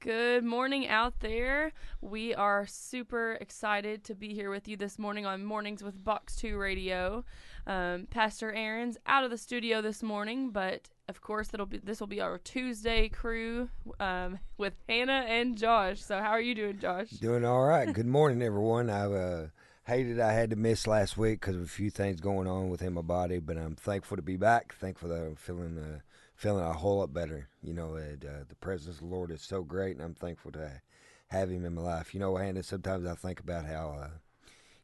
Good morning out there. We are super excited to be here with you this morning on Mornings with Box 2 Radio. Um, Pastor Aaron's out of the studio this morning, but of course it'll be this will be our Tuesday crew um, with Hannah and Josh. So how are you doing, Josh? Doing all right. Good morning, everyone. I uh, hated I had to miss last week because of a few things going on within my body, but I'm thankful to be back. Thankful that I'm feeling uh, feeling a whole lot better. You know, it, uh, the presence of the Lord is so great, and I'm thankful to have Him in my life. You know, Hannah, sometimes I think about how, uh,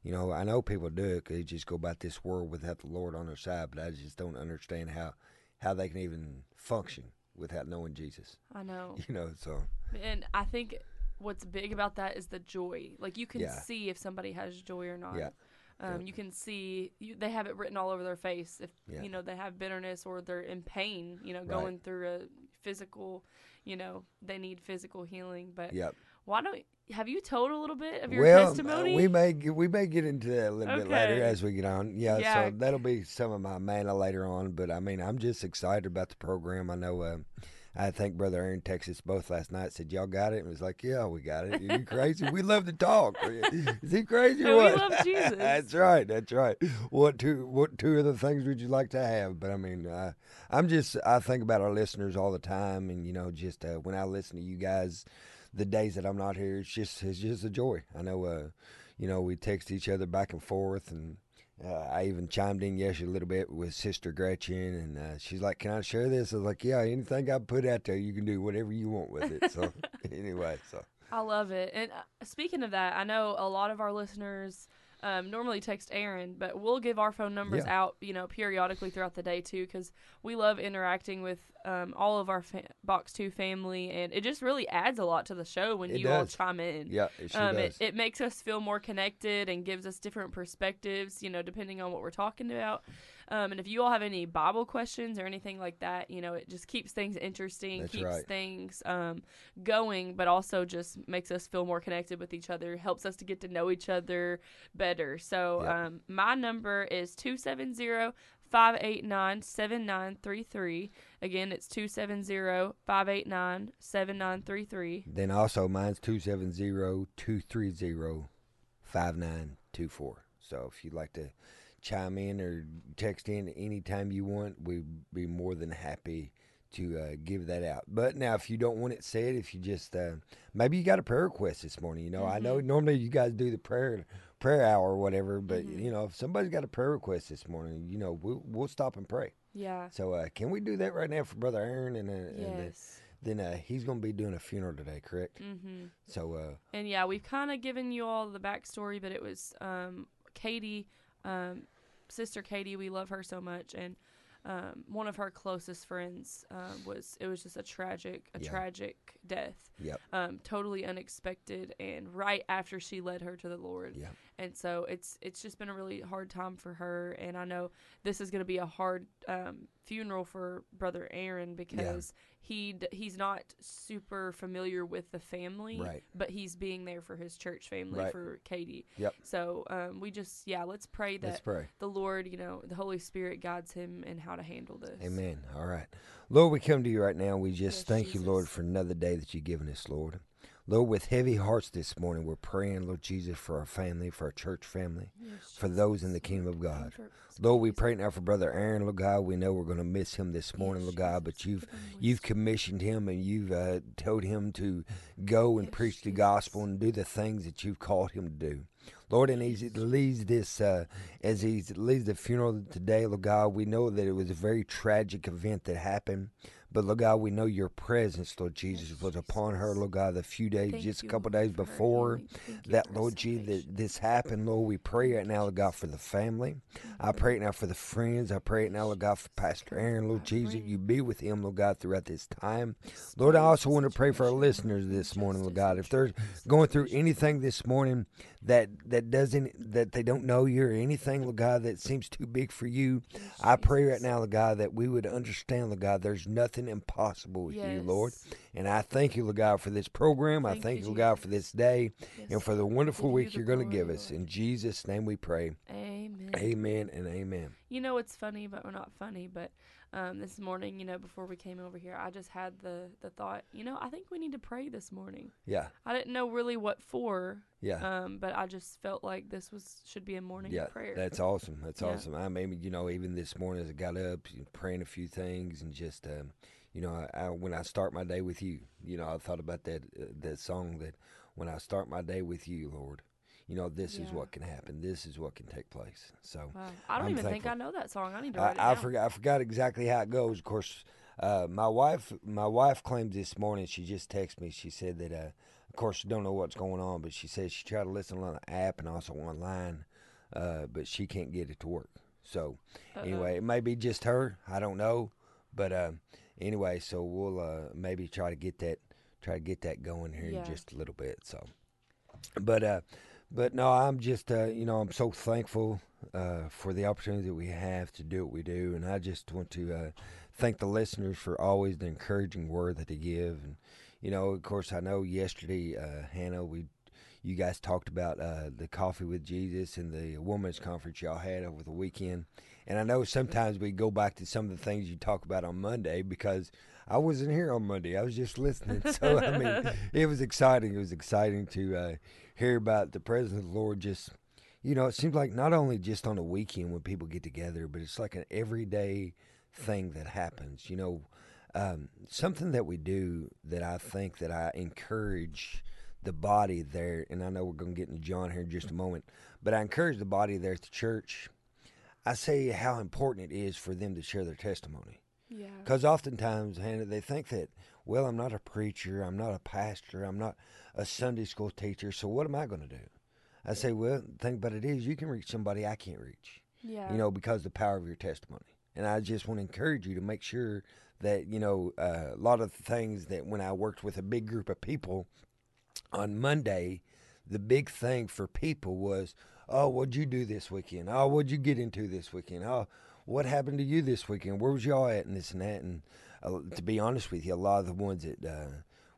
you know, I know people do it because they just go about this world without the Lord on their side, but I just don't understand how how they can even function without knowing Jesus. I know. You know, so And I think what's big about that is the joy. Like you can Yeah. see if somebody has joy or not. Yeah. Um, Yeah. You can see you, they have it written all over their face if Yeah. you know they have bitterness or they're in pain. You know, Right. going through a physical. You know, they need physical healing. But yep. why don't have you told a little bit of your well, uh, testimony? we may get, we may get into that a little bit later as we get on. Yeah, Yeah. so that'll be some of my mana later on. But I mean, I'm just excited about the program. I know. Uh, I think Brother Aaron texted us both last night. Said y'all got it, and was like, "Yeah, we got it." Are you crazy? we love to talk. Is he crazy or No, we what? love Jesus. that's right. That's right. What two? What two of the things would you like to have? But I mean, uh, I'm just. I think about our listeners all the time, and you know, just uh, when I listen to you guys, the days that I'm not here, it's just it's just a joy. I know. Uh, you know, we text each other back and forth, and uh, I even chimed in yesterday a little bit with Sister Gretchen, and uh, she's like, "Can I share this?" I was like, "Yeah, anything I put out there, you can do whatever you want with it." So anyway, so I love it. And uh, speaking of that, I know a lot of our listeners um, normally text Aaron, but we'll give our phone numbers Yeah. out, you know, periodically throughout the day too, because we love interacting with um, all of our fa- Box Two family, and it just really adds a lot to the show when It you all chime in. yeah, it sure um, does. it, it makes us feel more connected and gives us different perspectives, you know, depending on what we're talking about. Um, and if you all have any Bible questions or anything like that, you know, it just keeps things interesting, That's keeps right. things um, going, but also just makes us feel more connected with each other, helps us to get to know each other better. So Yep. um, my number is 270 589 7933. Again, it's 270 589 7933. Then also mine's 270-230-5924. So if you'd like to chime in or text in anytime you want, we'd be more than happy to uh, give that out. But now if you don't want it said, if you just uh, maybe you got a prayer request this morning, you know, I know normally you guys do the prayer prayer hour or whatever, but Mhm. you know, if somebody's got a prayer request this morning, you know, we'll, we'll stop and pray. Yeah. So uh, can we do that right now for Brother Aaron and, uh, and uh, Yes. then uh, he's going to be doing a funeral today, correct? Mm-hmm. So uh, And yeah, we've kind of given you all the backstory, but it was um, Katie, um, sister Katie. We love her so much, and um, one of her closest friends uh, was. It was just a tragic, a Yeah. tragic death. Yep. Um, totally unexpected, and right after she led her to the Lord. Yeah. And so it's it's just been a really hard time for her, and I know this is going to be a hard um, funeral for brother Aaron because he d- he's not super familiar with the family, Right. but he's being there for his church family Right. for Katie. Yep. So um, we just yeah, let's pray that let's pray. the Lord, you know, the Holy Spirit guides him in how to handle this. Amen. All right. Lord, we come to you right now. We just Yes, thank you, Lord, for another day that you've given us, Lord. Lord, with heavy hearts this morning, we're praying, Lord Jesus, for our family, for our church family, Yes, for those in the kingdom of God. Lord, we pray now for Brother Aaron, Lord God. We know we're going to miss him this morning, Lord God, but you've You've commissioned him and you've uh, told him to go and preach the gospel and do the things that you've called him to do. Lord, and as he leads this, uh, as he leads the funeral today, Lord God, we know that it was a very tragic event that happened. But Lord God, we know your presence, Lord Jesus, Yes, was upon her. Lord God, the few days, Thank just a couple days before healing. Thank you that, Lord Jesus, that this happened, Lord. We pray right now, Lord God, for the family. I pray it now for the friends. I pray it now, Lord God, for Pastor Aaron, Lord Jesus. You be with him, Lord God, throughout this time. Lord, I also want to pray for our listeners this morning, Lord God. If they're going through anything this morning that that doesn't that they don't know you or anything, Lord God, that seems too big for you, I pray right now, Lord God, that we would understand, Lord God, there's nothing impossible with you, Lord. And I thank you, Lord God, for this program. I Thank thank you, you, Lord God, for this day Yes, and for the wonderful Give you week the you're going to give us. In Jesus' name we pray. Amen. Amen. Amen and amen. You know, it's funny, but we're not funny. But um, this morning, you know, before we came over here, I just had the the thought, you know, I think we need to pray this morning. Yeah, I didn't know really what for, yeah. um, but I just felt like this was should be a morning Yeah, prayer. that's awesome. That's Yeah. awesome. I mean, you know, even this morning as I got up, praying a few things, and just, um, you know, I, I, when I start my day with you, you know, I thought about that uh, that song that when I start my day with you, Lord, you know, this is what can happen. This is what can take place. So wow. I don't I'm even think. I know that song. I need to write I, I it down. forgot. I forgot exactly how it goes. Of course, uh, my wife, my wife claimed this morning. She just texted me. She said that, uh, of course, she don't know what's going on, but she said she tried to listen on the app and also online, uh, but she can't get it to work. So Uh-oh. anyway, it may be just her. I don't know, but uh, anyway, so we'll uh, maybe try to get that try to get that going here Yeah. in just a little bit. So, but uh, but no, I'm just uh, you know I'm so thankful uh, for the opportunity that we have to do what we do, and I just want to uh, thank the listeners for always the encouraging word that they give, and you know, of course, I know yesterday, uh, Hannah, we you guys talked about uh, the coffee with Jesus and the women's conference y'all had over the weekend. And I know sometimes we go back to some of the things you talk about on Monday because I wasn't here on Monday. I was just listening. So, I mean, it was exciting. It was exciting to uh, hear about the presence of the Lord just, you know, it seems like not only just on a weekend when people get together, but it's like an everyday thing that happens. You know, um, something that we do that I think that I encourage the body there, and I know we're going to get into John here in just a moment, but I encourage the body there at the church. I say how important it is for them to share their testimony. Yeah. Because oftentimes, Hannah, they think that, well, I'm not a preacher, I'm not a pastor, I'm not a Sunday school teacher, so what am I going to do? I say, well, the thing about it is, you can reach somebody I can't reach, Yeah. you know, because of the power of your testimony. And I just want to encourage you to make sure that, you know, uh, a lot of the things that when I worked with a big group of people on Monday, the big thing for people was, oh, what'd you do this weekend? Oh, what'd you get into this weekend? Oh, what happened to you this weekend? Where was y'all at and this and that? And uh, to be honest with you, a lot of the ones that uh,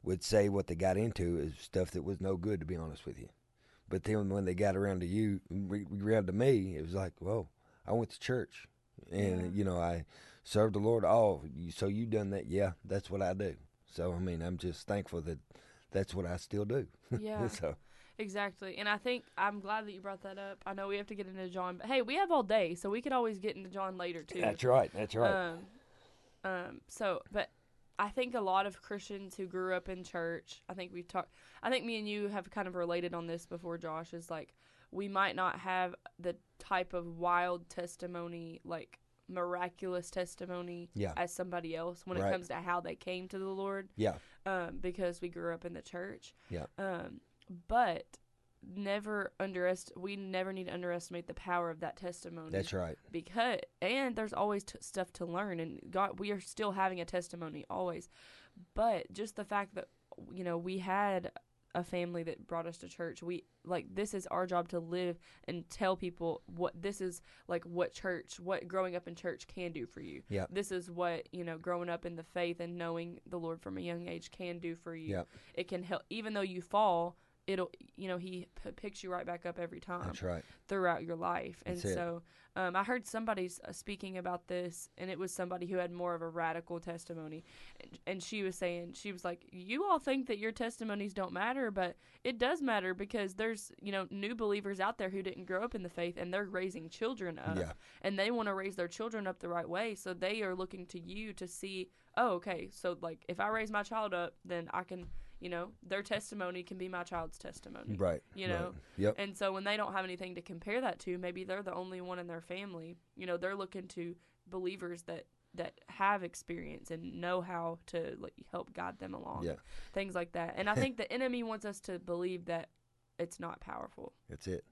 would say what they got into is stuff that was no good, to be honest with you. But then when they got around to you, around to me, it was like, whoa, I went to church. And, Yeah. you know, I served the Lord. Oh, you, so you done that? Yeah, that's what I do. So, I mean, I'm just thankful that that's what I still do. Yeah. so, Exactly. And I think I'm glad that you brought that up. I know we have to get into John, but hey, we have all day, so we could always get into John later too. that's right. That's right. Um, um, so, but I think a lot of Christians who grew up in church, I think we've talked, I think me and you have kind of related on this before, Josh, is like we might not have the type of wild testimony, like miraculous testimony Yeah. as somebody else when Right. it comes to how they came to the Lord yeah. um, because we grew up in the church. Yeah. Um, but never underest we never need to underestimate the power of that testimony That's right. because and there's always t- stuff to learn and god we are still having a testimony always but just the fact that you know we had a family that brought us to church we like this is our job to live and tell people what this is like what church what growing up in church can do for you Yep. this is what you know growing up in the faith and knowing the lord from a young age can do for you Yep. it can help even though you fall it'll you know he p- picks you right back up every time That's right. throughout your life. And That's so um, I heard somebody uh, speaking about this, and it was somebody who had more of a radical testimony. And, and she was saying, she was like, You all think that your testimonies don't matter, but it does matter because there's, you know, new believers out there who didn't grow up in the faith and they're raising children up. Yeah. And they want to raise their children up the right way. So they are looking to you to see, oh, okay, so like if I raise my child up, then I can. You know, their testimony can be my child's testimony. Right. You know, right. Yep. and so when they don't have anything to compare that to, maybe they're the only one in their family. You know, they're looking to believers that that have experience and know how to like help guide them along. Yeah. Things like that. And I think the enemy wants us to believe that it's not powerful That's it.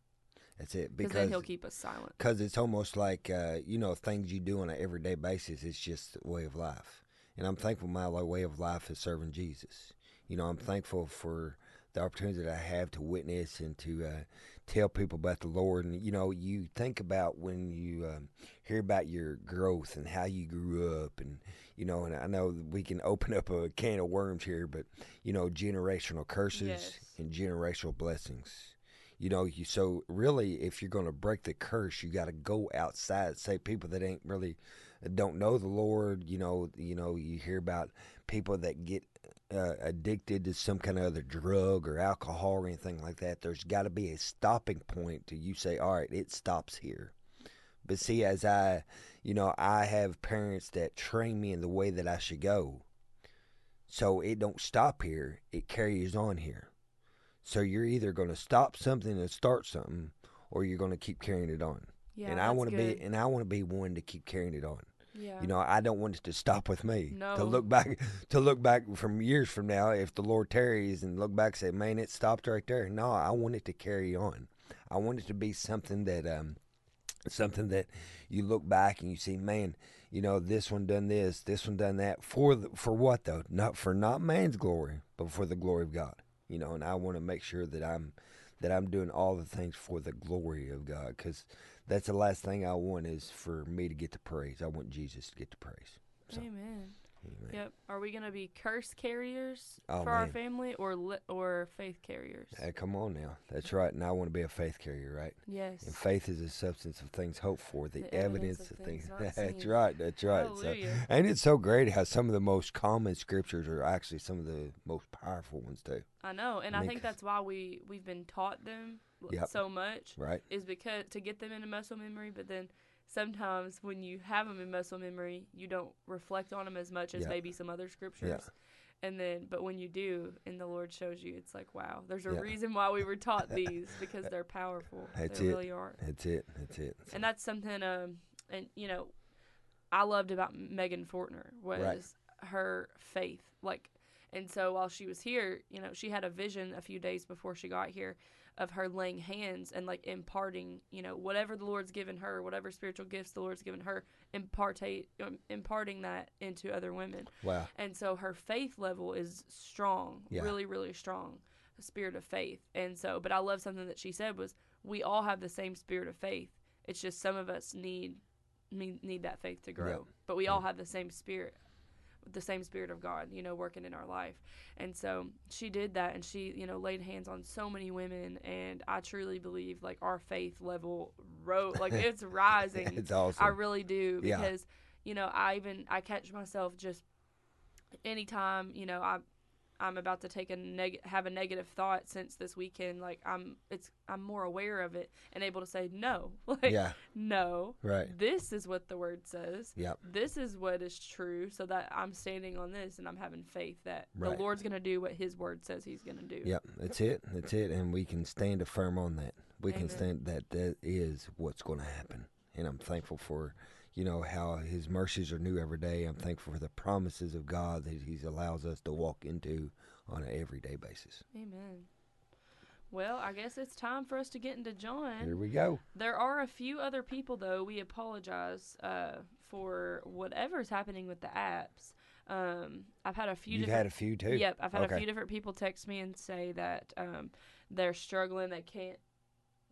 That's it. because then he'll keep us silent. Because it's almost like, uh, you know, things you do on an everyday basis. It's just a way of life. And I'm thankful my way of life is serving Jesus. You know, I'm thankful for the opportunity that I have to witness and to uh, tell people about the Lord. And, you know, you think about when you um, hear about your growth and how you grew up. And, you know, and I know we can open up a can of worms here, but, you know, generational curses Yes. and generational blessings You know, you so really, if you're going to break the curse, you got to go outside. Say people that ain't really don't know the Lord. You know, you know, you hear about people that get uh, addicted to some kind of other drug or alcohol or anything like that. There's got to be a stopping point to you say, all right, it stops here. But see, as I, you know, I have parents that train me in the way that I should go. So it don't stop here; it carries on here. So you're either going to stop something and start something, or you're going to keep carrying it on. Yeah, and I want to be, and I want to be one to keep carrying it on. Yeah. You know, I don't want it to stop with me. No. To look back, to look back from years from now, if the Lord tarries and look back, and say, "Man, it stopped right there." No, I want it to carry on. I want it to be something that, um, something that you look back and you see, man, you know, this one done this, this one done that. For the, for what though? Not for not man's glory, but for the glory of God. You know, and I want to make sure that I'm that I'm doing all the things for the glory of God, because that's the last thing I want is for me to get the praise. I want Jesus to get the praise. So, Amen. Amen. Yep. Are we gonna be curse carriers Oh, for our family or li- or faith carriers? Hey, come on now. That's right. And I want to be a faith carrier, right? Yes. And faith is the substance of things hoped for, the, The evidence, evidence of things. things that's seen. right. That's right. Hallelujah. So, and it's so great how some of the most common scriptures are actually some of the most powerful ones too. I know, and I I, mean, think 'cause- that's why we we've been taught them Yep. so much Right. is because to get them into muscle memory. But then sometimes when you have them in muscle memory, you don't reflect on them as much as Yeah. maybe some other scriptures. And then, but when you do, and the Lord shows you, it's like, wow, there's a Yeah. reason why we were taught these because they're powerful. That's they it. really are. That's it. That's it. And that's something um and you know i loved about megan fortner was Right. her faith like and so while she was here you know she had a vision a few days before she got here of her laying hands and like imparting you know whatever the lord's given her whatever spiritual gifts the lord's given her impartate um, imparting that into other women wow. and so her faith level is strong, Yeah. really, really strong, a spirit of faith. And so, but I love something that she said was, we all have the same spirit of faith. It's just some of us need need, need that faith to grow, but we all have the same spirit, the same spirit of God, you know, working in our life. And so she did that, and she, you know, laid hands on so many women, and I truly believe like our faith level rose, like it's rising. It's awesome. I really do Yeah. because you know I even I catch myself just anytime you know I I'm about to take a neg have a negative thought since this weekend like I'm it's I'm more aware of it and able to say no like yeah. no Right. this is what the word says Yep. this is what is true so that I'm standing on this and I'm having faith that Right. the Lord's going to do what his word says he's going to do Yep. That's it. That's it. And we can stand firm on that. We can stand that that is what's going to happen. And I'm thankful for, you know, how His mercies are new every day. I'm thankful for the promises of God that He allows us to walk into on an everyday basis. amen well I guess it's time for us to get into John Here we go. There are a few other people, though. We apologize uh, for whatever's happening with the apps. Um, I've had a few. You've had a few too. Yep, I've had Okay. a few different people text me and say that um, they're struggling. They can't.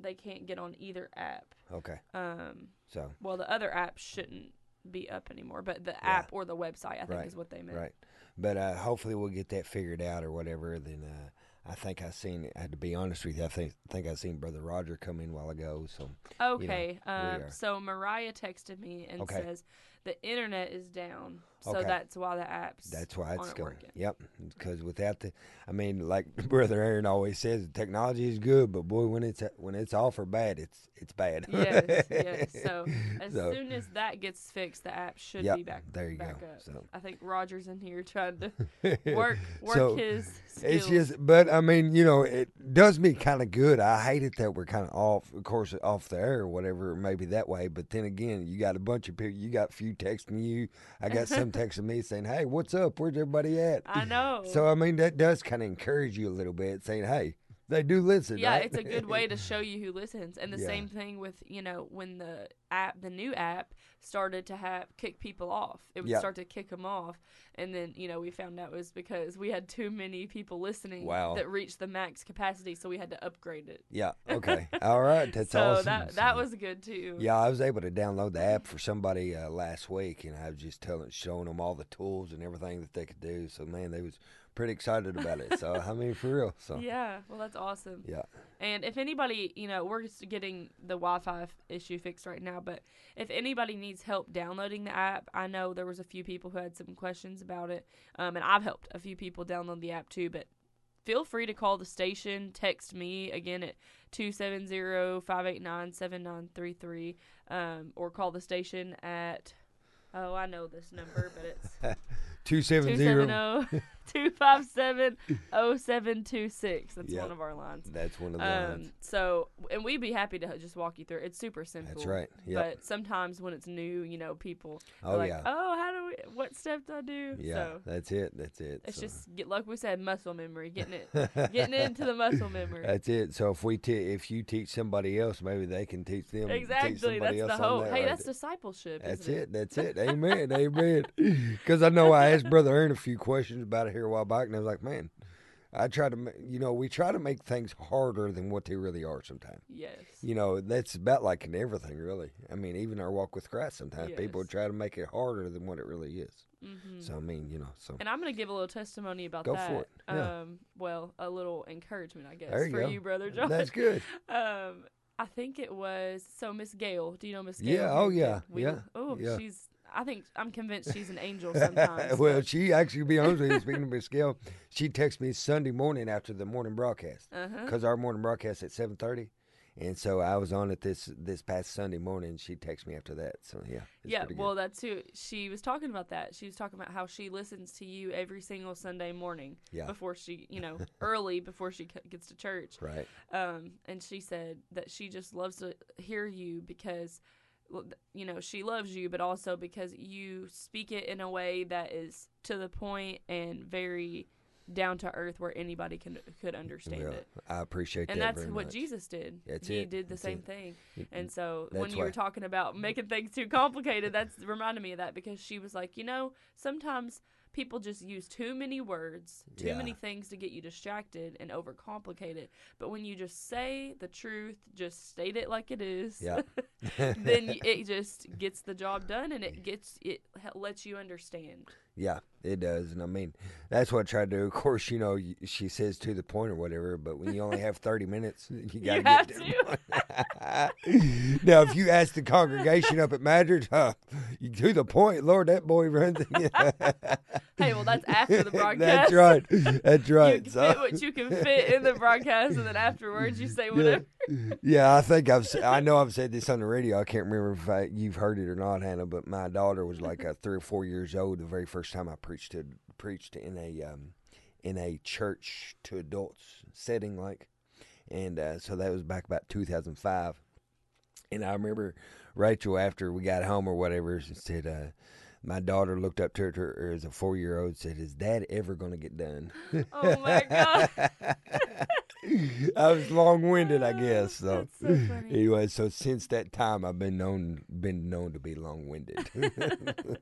They can't get on either app. Okay. Um, So well, the other app shouldn't be up anymore, but the app or the website, I think, Right, is what they meant. right, but uh, hopefully we'll get that figured out or whatever. Then uh, I think I seen. I had to be honest with you. I think think I seen Brother Roger come in a while ago. So Okay. we um, so Mariah texted me and Okay. says the internet is down, so Okay. that's why the apps. That's why it's going. working. Yep, mm-hmm. because without the, I mean, like Brother Aaron always says, technology is good, but boy, when it's when it's all for bad, it's it's bad. yes, yes. So as So- soon as that gets fixed, the app should Yep, be back. there you back go. Up. So I think Roger's in here trying to work work So, his skills. It's just, but I mean, you know, it does me kind of good. I hate it that we're kind of off, of course, off the air or whatever, maybe that way. But then again, you got a bunch of people. You got a few texting you. I got some texting me saying, "Hey, what's up? Where's everybody at?" I know. So I mean, that does kind of encourage you a little bit, saying, "Hey, they do listen." yeah, right? it's a good way to show you who listens. And the Yeah. same thing with you know when the app, the new app, started to have kick people off. It would start to kick them off, and then you know we found out it was because we had too many people listening Wow. that reached the max capacity, so we had to upgrade it. yeah. Okay. All right. That's so awesome. that that was good too. Yeah, I was able to download the app for somebody uh, last week, and I was just telling, showing them all the tools and everything that they could do. So man, they was pretty excited about it. So I mean, for real. So Yeah, well, that's awesome. yeah, And if anybody, you know, we're just getting the Wi-Fi f- issue fixed right now, but if anybody needs help downloading the app, I know there was a few people who had some questions about it, um, and I've helped a few people download the app too. But feel free to call the station, text me again at 270-589-7933, um, or call the station at oh I know this number, but it's two seven zero. 270-257-0726. That's Yep. one of our lines. That's one of the Um, lines. so, and we'd be happy to just walk you through. It's super simple. That's right. Yep. But sometimes when it's new, you know, people are Oh like, yeah. "Oh, how do we? What step do I do?" Yeah. So that's it. That's it. it's So- just get like we said, muscle memory, getting it, getting into the muscle memory. That's it. So if we te- if you teach somebody else, maybe they can teach them. Teach exactly. somebody That's else the on hope. that hey, right that's there. discipleship. That's isn't it. That's it. Amen. Amen. Because I know I asked Brother Aaron a few questions about here a while back, and I was like, man, I try to, you know, we try to make things harder than what they really are sometimes. Yes. You know, that's about like in everything, really. I mean, even our walk with Christ, sometimes people try to make it harder than what it really is. hmm So I mean, you know, so And I'm gonna give a little testimony about Go that. for it. Yeah. Um, well, a little encouragement, I guess, There you for go. you, brother John. that's good. Um, I think it was so Miss Gail. Do you know Miss Gail? Yeah, oh, yeah, We- yeah, Oh, yeah. she's. I think I'm convinced she's an angel sometimes. well, but- she actually, to be honest with you, speaking of Miss Gail, she texted me Sunday morning after the morning broadcast. uh-huh. because our morning broadcast at seven thirty, and so I was on it this this past Sunday morning. She texted me after that, so yeah, Yeah, well, that's who she was talking about. That she was talking about how she listens to you every single Sunday morning Yeah. before she, you know, early before she gets to church. right, Um, and she said that she just loves to hear you because, you know, she loves you, but also because you speak it in a way that is to the point and very down to earth, where anybody can could understand Well, it. I appreciate that. And that's what much. Jesus did. That's he it. did the That's same it. thing. And so when That's you were talking about making things too complicated, that's reminded me of that because she was like, you know, sometimes people just use too many words, too Yeah. many things to get you distracted and overcomplicate it. But when you just say the truth, just state it like it is, Yeah. then it just gets the job done and it gets it lets you understand. Yeah, it does, and I mean that's what I try to do. Of course, you know, she says to the point or whatever, but when you only have thirty minutes, you got to get to. now, if you ask the congregation up at Madrid, huh, you, to the point, Lord, that boy runs. Hey, well, that's after the broadcast. That's right. That's right. can So- fit what you can fit in the broadcast, and then afterwards you say whatever. yeah, I think I've. I know I've said this on the radio. I can't remember if I, you've heard it or not, Hannah. But my daughter was like uh, three or four years old the very first time I preached to preached in a um, in a church to adults setting, like, and uh, so that was back about 2005. And I remember Rachel after we got home or whatever she said. Uh, my daughter looked up to her, as a four year old said, Is dad ever going to get done? Oh my god. I was long winded, I guess. So, so anyway, so since that time, I've been known been known to be long winded.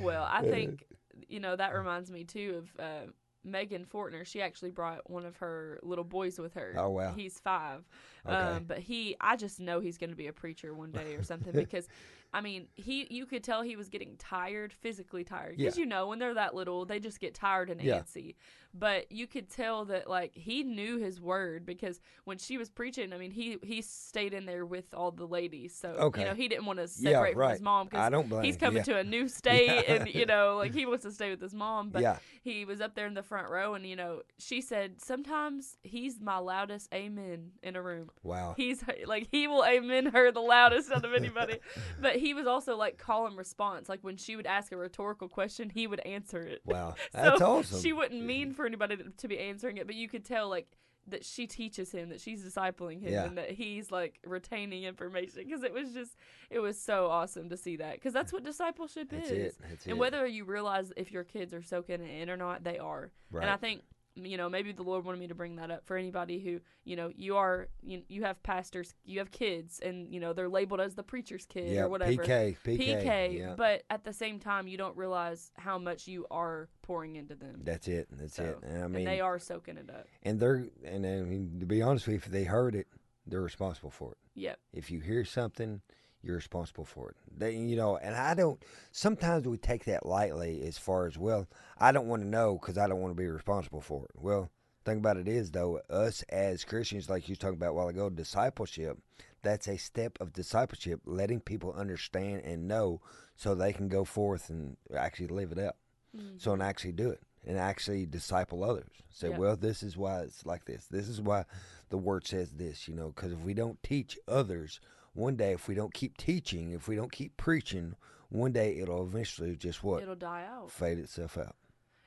Well, I think you know that reminds me too of uh, Megan Fortner. She actually brought one of her little boys with her. Oh, wow. He's five, Okay. um, but he I just know he's going to be a preacher one day or something because. I mean, he you could tell he was getting tired, physically tired. Because Yeah. you know, when they're that little, they just get tired and Yeah. antsy. But you could tell that like he knew his word because when she was preaching, I mean, he he stayed in there with all the ladies. So Okay. you know, he didn't want to Yeah, separate from his mom because he's coming yeah. to a new state Yeah. and you know like he wants to stay with his mom but yeah, he was up there in the front row and you know she said sometimes he's my loudest amen in a room wow. he's like he will amen her the loudest out of anybody but he was also like call and response like when she would ask a rhetorical question he would answer it Wow, that's so awesome. she wouldn't mean for anybody to, to be answering it but you could tell like that she teaches him that she's discipling him Yeah. and that he's like retaining information because it was just it was so awesome to see that because that's what discipleship That's is it. And it. whether you realize if your kids are soaking it in or not they are right. and i think you know maybe the lord wanted me to bring that up for anybody who you know you are you, you have pastors you have kids and you know they're labeled as the preacher's kid yeah, or whatever PK, PK, PK, yeah. but at the same time, you don't realize how much you are pouring into them. That's it. That's it. And I mean, and they are soaking it up. and they're and I mean to be honest with you, if they heard it, they're responsible for it. Yep. If you hear something, you're responsible for it. They, you know, and I don't. Sometimes we take that lightly, as far as well. I don't want to know because I don't want to be responsible for it. Well, thing about it is though, us as Christians, like you was talking about a while ago, discipleship. That's a step of discipleship, letting people understand and know, so they can go forth and actually live it up. Mm-hmm. So and actually do it and actually disciple others. Say, well, this is why it's like this. This is why the word says this. You know, because if we don't teach others, one day if we don't keep teaching, if we don't keep preaching, one day it'll eventually just what It'll die out. fade itself out.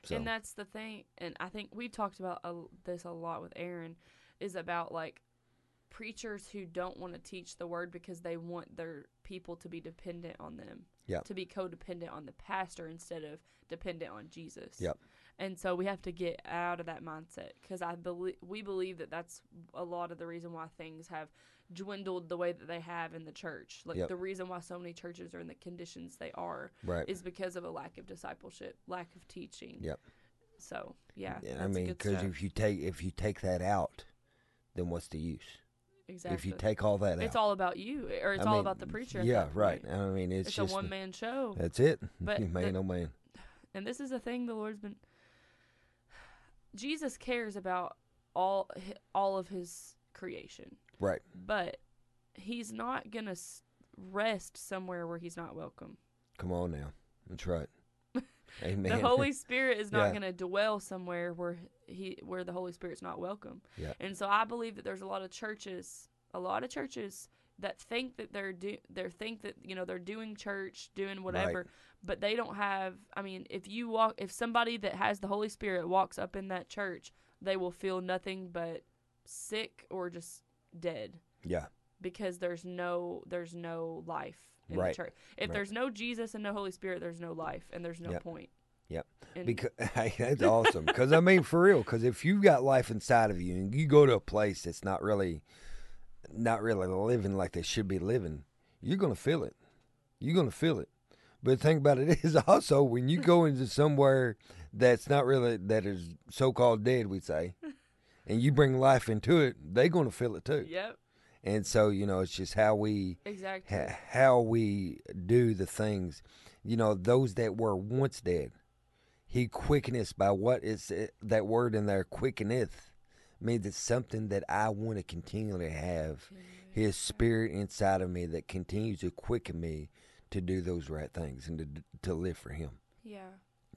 So And that's the thing, and I think we talked about a, this a lot with Aaron, is about like preachers who don't want to teach the word because they want their people to be dependent on them. Yep. To be codependent on the pastor instead of dependent on Jesus. Yep. And so we have to get out of that mindset because I believe we believe that that's a lot of the reason why things have dwindled the way that they have in the church. Like Yep. the reason why so many churches are in the conditions they are right. is because of a lack of discipleship, lack of teaching. Yep. So yeah, Yeah, I mean, because if you take if you take that out, then what's the use? exactly, If you take all that out it's out, all about you, or it's I all mean, about the preacher. Yeah, right. I mean, it's, It's, just a one man show, That's it. But man, the- oh man. and this is a thing the Lord's been. Jesus cares about all all of His creation, Right. but He's not gonna rest somewhere where He's not welcome. Come on now. That's right. Amen. The Holy Spirit is not Yeah. going to dwell somewhere where he where the Holy Spirit's not welcome. Yeah. And so I believe that there's a lot of churches, a lot of churches that think that they're do they think that you know they're doing church, doing whatever, but they don't have. I mean, if you walk, if somebody that has the Holy Spirit walks up in that church, they will feel nothing but sick or just dead yeah. because there's no there's no life in Right. the church. If Right. there's no Jesus and no Holy Spirit, there's no life and there's no Yep. point. Yep. And Because that's awesome. Because I mean, for real. Because if you've got life inside of you, and you go to a place that's not really, not really living like they should be living, you're gonna feel it. You're gonna feel it. But the thing about it is also when you go into somewhere that's not really that is so-called dead, we say, and you bring life into it, they're gonna feel it too. Yep, And so you know, it's just how we exactly. ha- how we do the things. You know, those that were once dead, he quickeneth by what is it, that word in there, quickeneth, means it's something that I want to continually have. His spirit inside of me that continues to quicken me to do those right things and to to live for Him. Yeah.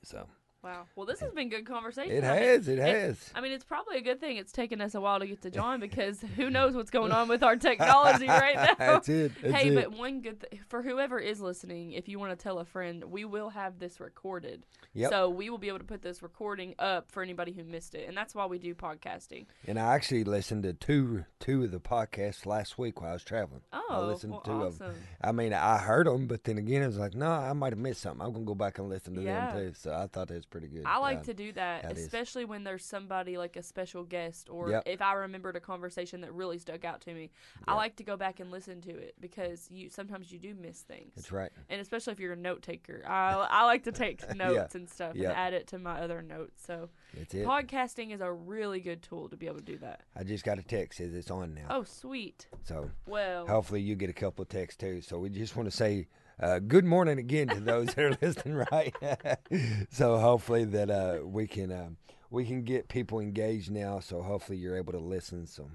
So Wow. Well, this has been good conversation. it I mean- has, it has. I mean, it's probably a good thing it's taken us a while to get to John because who knows what's going on with our technology right now. That's it. That's hey, it. but one good th- for whoever is listening, if you want to tell a friend, we will have this recorded. Yep. So we will be able to put this recording up for anybody who missed it, and that's why we do podcasting. And I actually listened to two two of the podcasts last week while I was traveling. I Oh, listened well, to of them. awesome. I mean, I heard them, but then again, I was like, no, I might have missed something. I'm gonna go back and listen to Yeah. them too. So I thought that was pretty good. I like Uh, to do that, that is. especially when there's somebody like a special guest, or Yep. if I remembered a conversation that really stuck out to me. I like to go back and listen to it because you sometimes you do miss things, That's right. and especially if you're a note taker. I I like to take notes and stuff Yep. and add it to my other notes. So That's it. podcasting is a really good tool to be able to do that. I just got a text says it's on now. Oh, sweet. So Well, hopefully you get a couple of texts too. So we just want to say uh, good morning again to those that are listening, right? so hopefully that uh, we can um, we can get people engaged now. So hopefully you're able to listen. So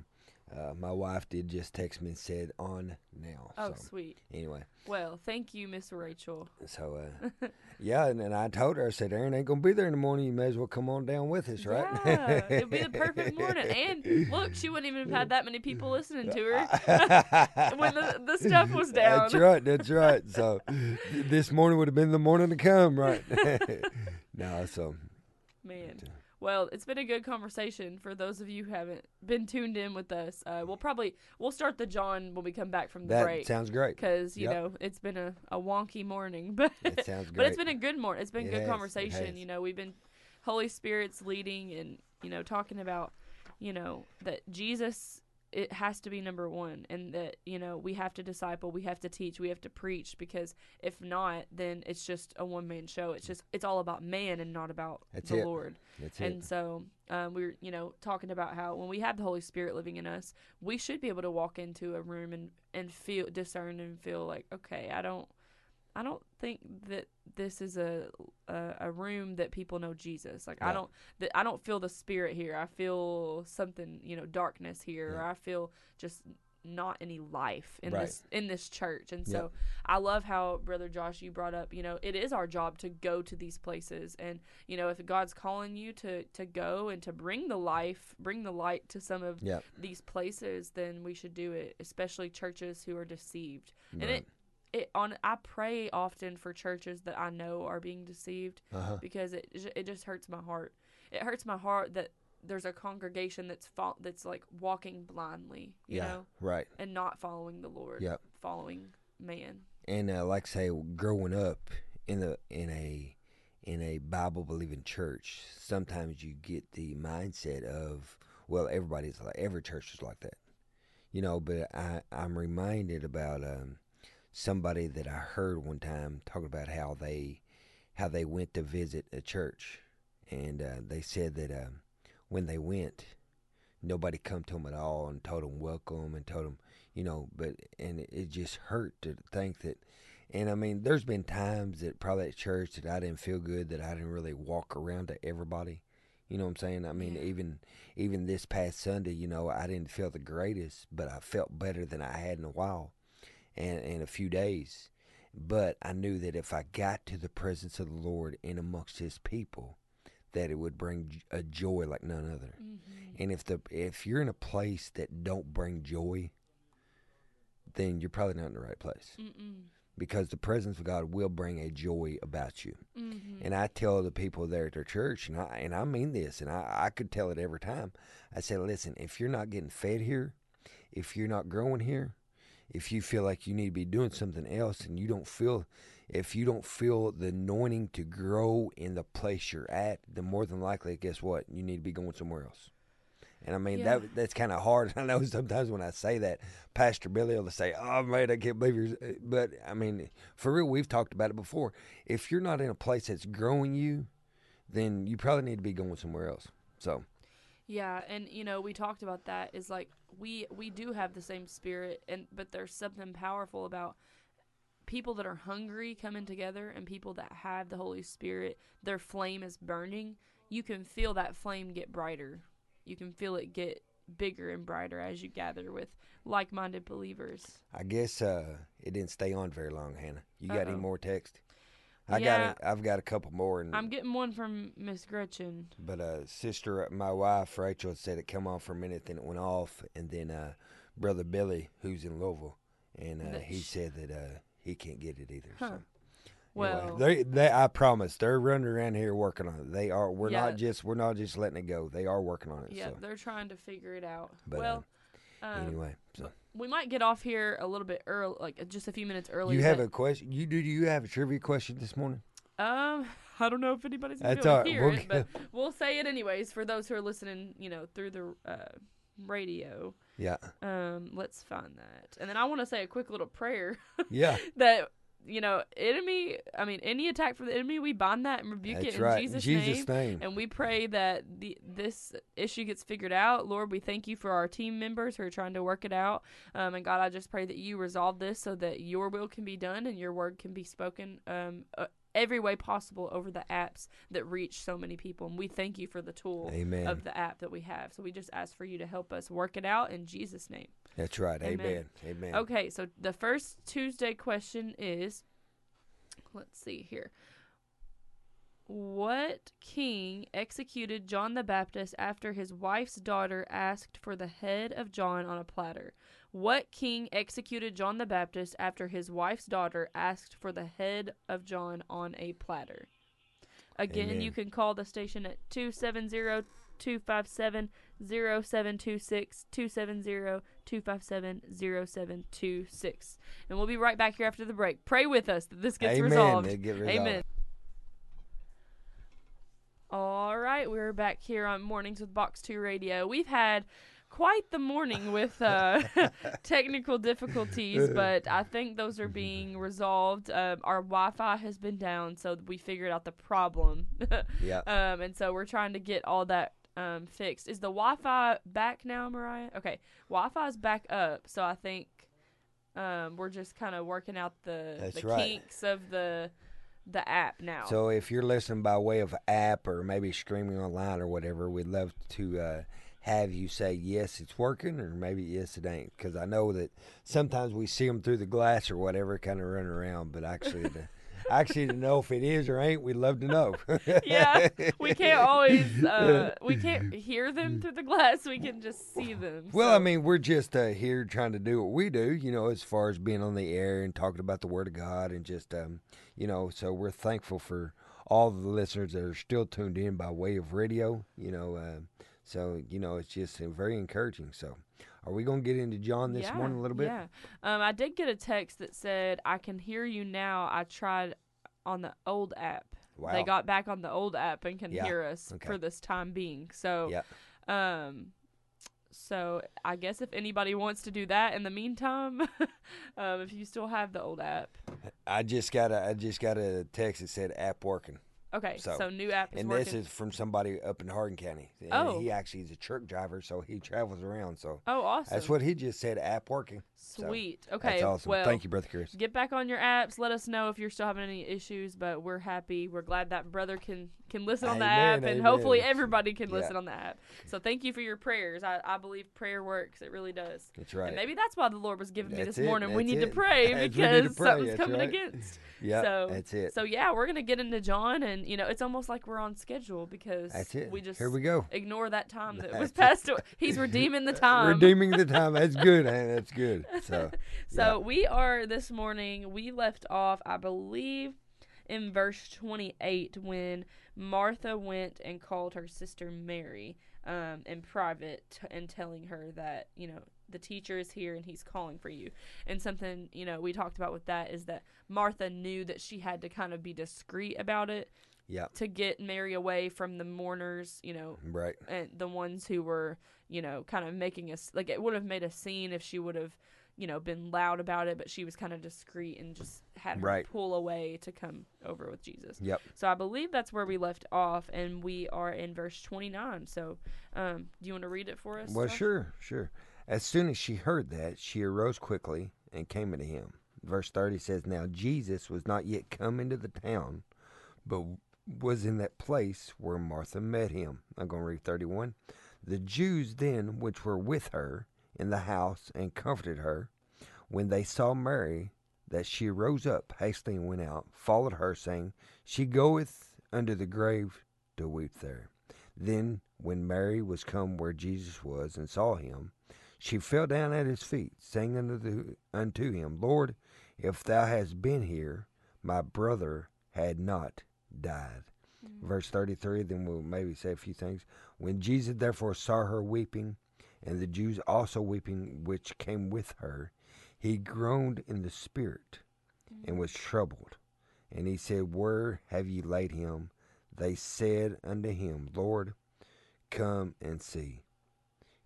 uh, my wife did just text me and said on now. oh, so sweet. anyway. Well, thank you, Miss Rachel. So, uh, yeah, and, and I told her, I said, Aaron ain't going to be there in the morning. You may as well come on down with us, right? Yeah, it'd be the perfect morning. And look, she wouldn't even have had that many people listening to her when the, the stuff was down. That's right. That's right. So, this morning would have been the morning to come, right? no, so, Man. Well, it's been a good conversation for those of you who haven't been tuned in with us. Uh, we'll probably we'll start the John when we come back from the that break sounds great. because you Yep. know it's been a, a wonky morning, but It sounds but it's great. been a good morning. It's been It good has, conversation. You know, we've been Holy Spirit's leading and you know talking about you know that Jesus it has to be number one and that you know we have to disciple we have to teach we have to preach because if not then it's just a one-man show it's just it's all about man and not about That's the it. lord That's and it. so um, we are you know talking about how when we have the holy spirit living in us we should be able to walk into a room and and feel discern and feel like okay i don't i don't think that this is a a, a room that people know jesus. Like i don't that i don't feel the spirit here. I feel something you know darkness here. Or i feel just not any life in Right. this in this church. And so i love how brother josh you brought up you know it is our job to go to these places. And you know if god's calling you to to go and to bring the life bring the light to some of Yep. these places then we should do it especially churches who are deceived. And it it on i pray often for churches that i know are being deceived Uh-huh. because it it just hurts my heart. It hurts my heart that there's a congregation that's fo- that's like walking blindly, you Yeah. know, Right. and not following the Lord, Yep. following man. And uh, like I say, growing up in the in a in a Bible believing church, sometimes you get the mindset of well, everybody's like every church is like that, you know. But I I'm reminded about um, somebody that I heard one time talking about how they how they went to visit a church, and uh, they said that um, when they went, nobody come to them at all and told them welcome and told them you know but and it, it just hurt to think that and i mean there's been times that probably at church that i didn't feel good that i didn't really walk around to everybody. You know what i'm saying? I mean Yeah. even even this past sunday you know i didn't feel the greatest but i felt better than i had in a while and in a few days but i knew that if i got to the presence of the lord and amongst his people that it would bring a joy like none other Mm-hmm. and if the if you're in a place that don't bring joy, then you're probably not in the right place. Mm-mm. Because the presence of God will bring a joy about you. Mm-hmm. And I tell the people there at their church, and I and I mean this, and I, I could tell it every time. I say, listen, if you're not getting fed here, if you're not growing here, if you feel like you need to be doing something else and you don't feel if you don't feel the anointing to grow in the place you're at, then more than likely, guess what? You need to be going somewhere else. And I mean Yeah. that that's kind of hard. I know sometimes when I say that, Pastor Billy will say, "Oh man, I can't believe you're." But I mean, for real, we've talked about it before. If you're not in a place that's growing you, then you probably need to be going somewhere else. So Yeah, and you know, we talked about that is like we we do have the same spirit and but there's something powerful about people that are hungry coming together and people that have the Holy Spirit, their flame is burning. You can feel that flame get brighter. You can feel it get bigger and brighter as you gather with like-minded believers. I guess uh, it didn't stay on very long, Hannah. You got any Uh-oh. more text? I Yeah. got a, I've got a couple more, and I'm getting one from Miss Gretchen. but uh, sister, my wife Rachel said it come on for a minute, then it went off, and then uh, brother Billy, who's in Louisville, and uh, he said that uh, he can't get it either. Huh. So. Well, Anyway, they, they, I promise, they're running around here working on it. They are. We're Yeah. not just. We're not just letting it go. They are working on it. yeah, So they're trying to figure it out. But, well, um, anyway, so we might get off here a little bit early, like just a few minutes early. you have a question? You do? Do you have a trivia question this morning? Um, I don't know if anybody's gonna That's be all to hear We'll it, but we'll say it anyways for those who are listening. You know, through the uh, radio. Yeah. Um, let's find that, and then I want to say a quick little prayer Yeah. that you know, enemy. I mean, any attack from the enemy, we bind that and rebuke That's it in right. Jesus', Jesus' name. name. And we pray that the this issue gets figured out. Lord, we thank you for our team members who are trying to work it out. Um, and God, I just pray that you resolve this so that your will can be done and your word can be spoken um, uh, every way possible over the apps that reach so many people. And we thank you for the tool Amen. of the app that we have. So we just ask for you to help us work it out in Jesus' name. That's right. Amen. Amen. Amen. Okay, so the first Tuesday question is let's see here. What king executed John the Baptist after his wife's daughter asked for the head of John on a platter? What king executed John the Baptist after his wife's daughter asked for the head of John on a platter? Again, Amen. you can call the station at 270 257 0726 270 257 0726. And we'll be right back here after the break. Pray with us that this gets Amen. resolved. Get resolved. Amen. All right, we're back here on Mornings with Box 2 Radio. We've had quite the morning with uh, technical difficulties, but I think those are being resolved. Um, our Wi-Fi has been down, so we figured out the problem. Yeah. um, and so we're trying to get all that um, fixed. Is the Wi-Fi back now, Mariah? Okay, Wi-Fi is back up, so I think um, we're just kind of working out the That's the right. kinks of the the app now. So if you're listening by way of app or maybe streaming online or whatever, we'd love to uh, have you say yes, it's working, or maybe yes, it ain't. Because I know that sometimes we see them through the glass or whatever, kind of running around. But actually, to, actually to know if it is or ain't, we'd love to know. yeah, we can't always uh, we can't hear them through the glass. We can just see them. Well, so- I mean, we're just uh, here trying to do what we do, you know, as far as being on the air and talking about the Word of God and just, um, you know, so we're thankful for all the listeners that are still tuned in by way of radio, you know. Uh, so, you know, it's just uh, very encouraging. So, are we going to get into John this yeah, morning a little bit? Yeah. Um, I did get a text that said, "I can hear you now." I tried on the old app. Wow. They got back on the old app and can Yeah, hear us okay. for this time being. So, Yeah. um, so I guess if anybody wants to do that in the meantime, um, if you still have the old app, I just got a I just got a text that said app working. Okay. So, So, new app is and working. this is from somebody up in Hardin County. And Oh. he actually is a truck driver, so he travels around. So oh, awesome. that's what he just said, app working. Sweet. okay. That's awesome. Well, Thank you, Brother Chris. get back on your apps. Let us know if you're still having any issues. But we're happy. We're glad that brother can can listen on the Amen, app, and hopefully everybody can Yeah. listen on the app. So thank you for your prayers. I, I believe prayer works. It really does. That's right. And maybe that's why the Lord was giving me this it, morning. We need to pray we need because to pray, something's that's coming right. against. yeah, so that's it. So yeah, we're gonna get into John, and you know it's almost like we're on schedule because That's it. we just Here we go. ignore that time that That's was passed. away. He's redeeming the time. Redeeming the time. That's good. man. That's good. So, So Yeah. we are this morning. We left off, I believe, in verse twenty-eight when Martha went and called her sister Mary um, in private t- and telling her that you know the teacher is here and he's calling for you. And something you know we talked about with that is that Martha knew that she had to kind of be discreet about it yeah, to get Mary away from the mourners. You know, right. and the ones who were you know kind of making us like it would have made a scene if she would have you know been loud about it but she was kind of discreet and just had her Right. pull away to come over with jesus Yep. so i believe that's where we left off and we are in verse 29 so um do you want to read it for us Well, Josh? sure, sure. As soon as she heard that, she arose quickly and came unto him. Verse 30 says, Now Jesus was not yet come into the town, but was in that place where Martha met him. I'm going to read 31. The Jews then, which were with her in the house and comforted her, when they saw Mary, that she rose up hastily and went out, followed her, saying, She goeth unto the grave to weep there. Then, when Mary was come where Jesus was and saw him, she fell down at his feet, saying unto, the, unto him, Lord, if thou hadst been here, my brother had not died. Mm. Verse 33, then we'll maybe say a few things. When Jesus therefore saw her weeping, and the Jews also weeping which came with her, he groaned in the spirit and was troubled. And he said, Where have ye laid him? They said unto him, Lord, come and see.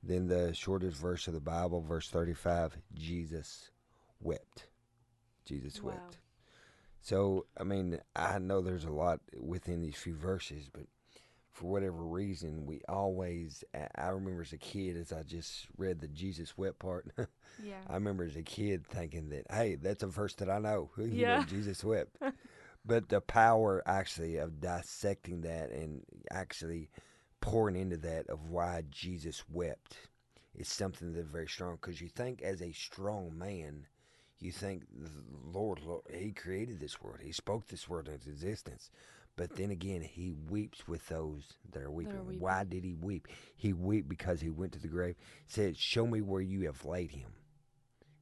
Then the shortest verse of the Bible, verse 35, Jesus wept. Jesus Wow. wept. So, I mean, I know there's a lot within these few verses, but for whatever reason, we always, I- remember as a kid, as I just read the Jesus wept part, yeah I remember as a kid thinking that, hey, that's a verse that I know. You Yeah. know, Jesus wept. but the power actually of dissecting that and actually pouring into that of why Jesus wept is something that's very strong. Because you think as a strong man, you think Lord, Lord, He created this world. He spoke this world into existence. But then again, He weeps with those that are weeping. weeping. Why did He weep? He wept because He went to the grave. Said, "Show me where you have laid Him."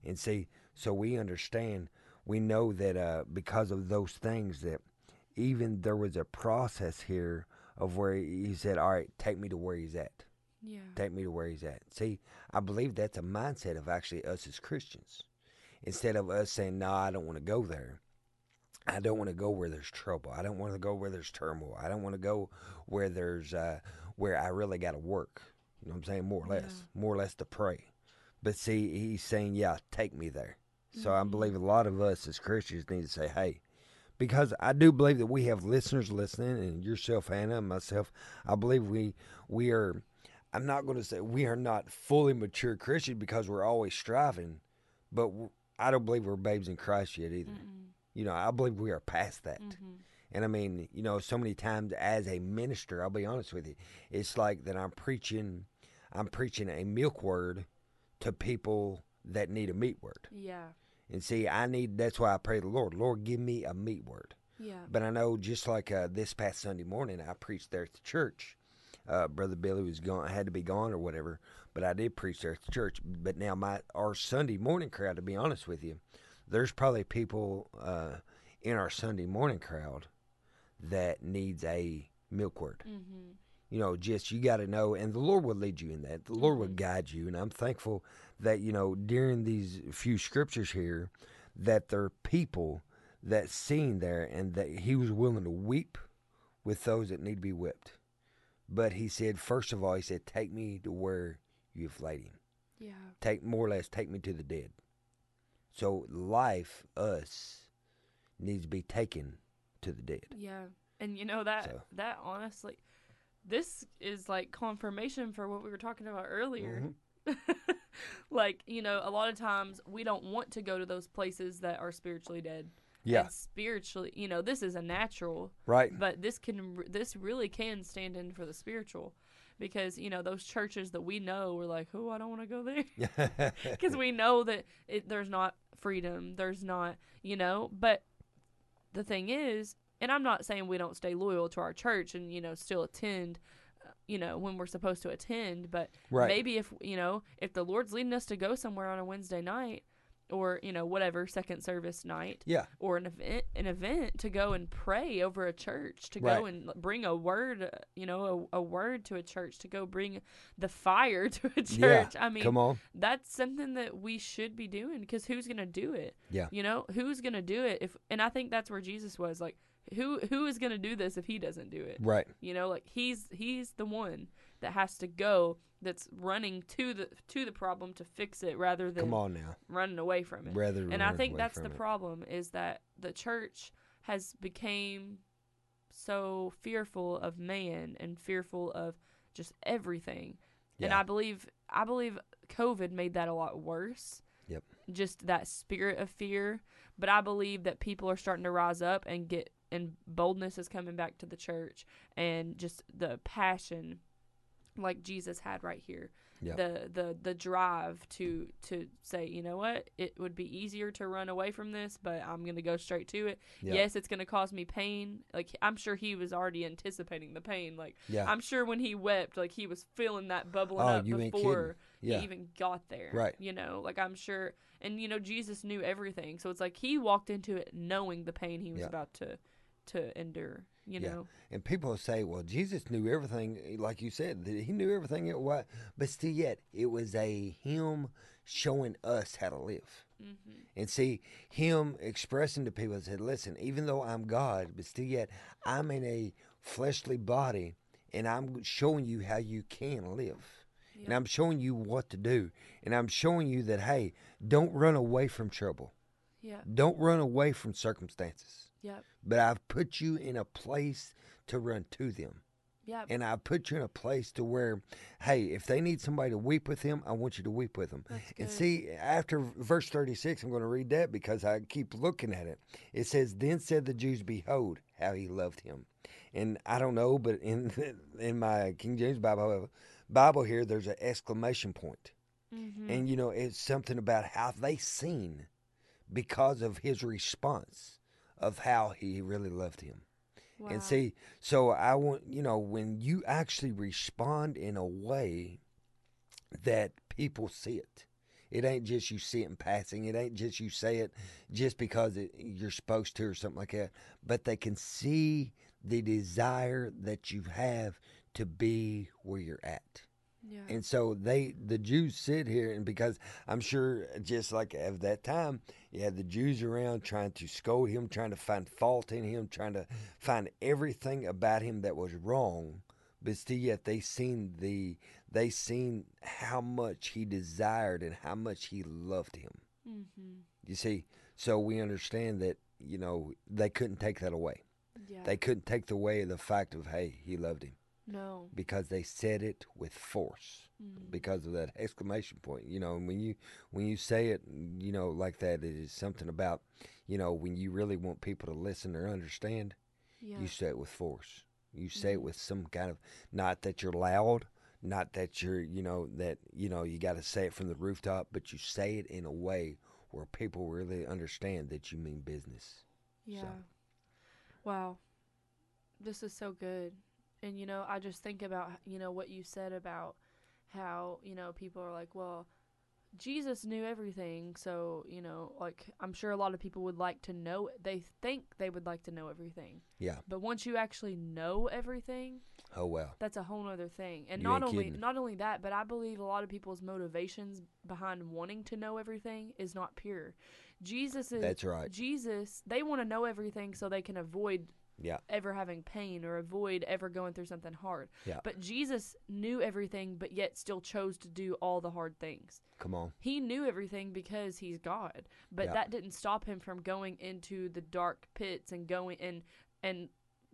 And see, so we understand, we know that uh, because of those things, that even there was a process here of where he said, All right, take me to where he's at. yeah Take me to where he's at. See, I believe that's a mindset of actually us as Christians. Instead of us saying, No, I don't want to go there. I don't want to go where there's trouble. I don't want to go where there's turmoil. I don't want to go where there's uh, where I really got to work. You know what I'm saying? More or less, more or less to pray. But see, he's saying, yeah, take me there. So I Mhm. believe a lot of us as Christians need to say, hey, because I do believe that we have listeners listening, and yourself, Hannah, and myself. I believe we we are. I'm not going to say we are not fully mature Christians because we're always striving, but I don't believe we're babes in Christ yet either. Mm-mm. You know, I believe we are past that. Mhm. And I mean, you know, so many times as a minister, I'll be honest with you, it's like that I'm preaching, I'm preaching a milk word to people that need a meat word. Yeah. And see, I need. That's why I pray the Lord, Lord, give me a meat word. Yeah. But I know, just like uh, this past Sunday morning, I preached there at the church. Uh, Brother Billy was gone, had to be gone or whatever, but I did preach there at the church. But now my our Sunday morning crowd, to be honest with you, there's probably people uh, in our Sunday morning crowd that needs a milk word. Mm-hmm. You know, just you got to know, and the Lord will lead you in that. The Lord will Mhm. guide you, and I'm thankful that you know during these few scriptures here, that there are people that seen there, and that He was willing to weep with those that need to be whipped. But He said, first of all, He said, "Take me to where you've laid him. Yeah. Take more or less, take me to the dead." So life, us, needs to be taken to the dead. Yeah. And you know that So- that honestly this is like confirmation for what we were talking about earlier. Mhm. like, you know, a lot of times we don't want to go to those places that are spiritually dead. Yeah, And spiritually, you know, this is a natural, right. but this can this really can stand in for the spiritual because, you know, those churches that we know we're like, "Oh, I don't want to go there." because we know that it, there's not freedom there's not you know but the thing is and i'm not saying we don't stay loyal to our church and you know still attend uh, you know when we're supposed to attend but right. maybe if you know if the lord's leading us to go somewhere on a wednesday night or you know whatever second service night Yeah. or an event an event to go and pray over a church to Right. go and bring a word you know a, a word to a church to go bring the fire to a Yeah. church i mean Come on. that's something that we should be doing because who's gonna do it Yeah. you know who's gonna do it if and i think that's where jesus was like who who is gonna do this if he doesn't do it Right. you know like he's he's the one that has to go that's running to the to the problem to fix it rather than Come on now. running away from it Rather and i think that's the it. problem is that the church has became so fearful of man and fearful of just everything and i believe i believe covid made that a lot worse Yep. just that spirit of fear but i believe that people are starting to rise up and get and boldness is coming back to the church and just the passion like jesus had right here Yep. the the the drive to to say you know what it would be easier to run away from this but i'm gonna go straight to it Yeah. yes it's gonna cause me pain like i'm sure he was already anticipating the pain like Yeah. i'm sure when he wept like he was feeling that bubbling Oh, up before yeah. he even got there Right. you know like i'm sure and you know jesus knew everything so it's like he walked into it knowing the pain he was Yeah. about to to endure you Yeah. know And people say, well, Jesus knew everything, like you said, that he knew everything. It was, but still, yet it was a him showing us how to live. hmm And see, him expressing to people, said, listen, even though I'm God, but still yet I'm in a fleshly body, and I'm showing you how you can live. And I'm showing you what to do. And I'm showing you that, hey, don't run away from trouble. yeah Don't run away from circumstances. Yep. But I've put you in a place to run to them. yeah And I put you in a place to where, hey, if they need somebody to weep with them, I want you to weep with them. And see, after verse 36, I'm going to read that because I keep looking at it. It says, Then said the Jews, Behold, how he loved him. And I don't know, but in in my King James Bible, Bible here, there's an exclamation point. Mhm. And, you know, it's something about how they seen because of his response of how he really loved him. wow. And see, so I want, you know, when you actually respond in a way that people see it, it ain't just you see it in passing. It ain't just you say it just because it, you're supposed to or something like that. But they can see the desire that you have to be where you're at. yeah And so they, the Jews sit here, and because I'm sure, just like at that time, you had the Jews around trying to scold him, trying to find fault in him, trying to find everything about him that was wrong. But still, yet they seen the they seen how much he desired and how much he loved him. Mm-hmm. You see, so we understand that you know they couldn't take that away. Yeah. They couldn't take the away the fact of hey, he loved him no. because they said it with force Mm. because of that exclamation point. You know, and when you when you say it, you know, like that, it is something about you know when you really want people to listen or understand. Yeah. You say it with force. You say it Mhm. with some kind of not that you're loud, not that you're you know that you know you got to say it from the rooftop, but you say it in a way where people really understand that you mean business. Yeah. Wow. This is so good. And you know, I just think about you know what you said about how, you know, people are like, well, Jesus knew everything, so, you know, like I'm sure a lot of people would like to know it. they think they would like to know everything. Yeah. But once you actually know everything, Oh well. that's a whole other thing. And You not only kidding. not only that, but I believe a lot of people's motivations behind wanting to know everything is not pure. Jesus is That's right. Jesus, they want to know everything so they can avoid Yeah. ever having pain or avoid ever going through something hard. Yeah. But Jesus knew everything but yet still chose to do all the hard things. Come on. He knew everything because he's God. But Yeah. that didn't stop him from going into the dark pits and going and and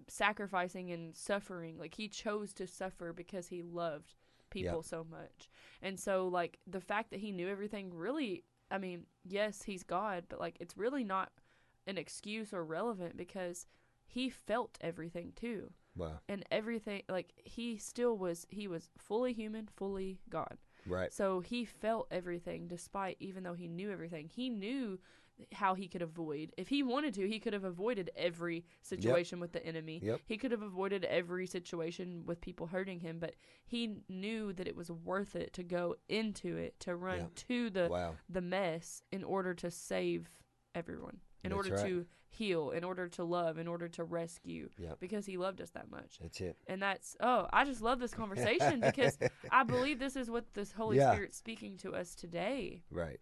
sacrificing and suffering. Like he chose to suffer because he loved people so much. And so like the fact that he knew everything really I mean, yes, he's God, but like it's really not an excuse or relevant because he felt everything too. Well, And everything like he still was he was fully human, fully God. right. So he felt everything despite even though he knew everything. He knew how he could avoid. If he wanted to, he could have avoided every situation with the enemy. Yep. He could have avoided every situation with people hurting him, but he knew that it was worth it to go into it, to run Yeah. to the Wow. the mess in order to save everyone. In That's order right. to heal, in order to love, in order to rescue. Yep. Because he loved us that much. That's it. And that's oh, I just love this conversation because I believe this is what this Holy Yeah. Spirit's speaking to us today. Right.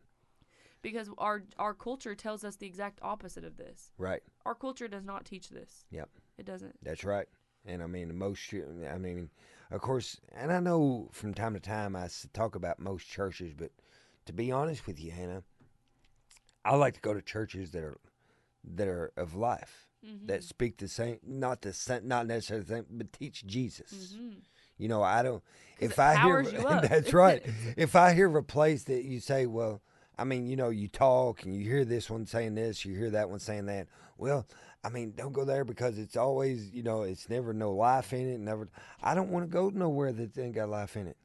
Because our our culture tells us the exact opposite of this. Right. Our culture does not teach this. Yep. It doesn't. That's right. And I mean, most, I mean, of course, and I know from time to time I s- talk about most churches, but to be honest with you, Hannah, I like to go to churches that are that are of life, Mm-hmm. that speak the same, not the same, not necessarily the same, but teach Jesus. hmm You know, I don't. If I hear, that's right. if I hear a place that you say, well, I mean, you know, you talk and you hear this one saying this, you hear that one saying that. Well, I mean, don't go there because it's always, you know, it's never no life in it. Never. I don't want to go nowhere that ain't got life in it.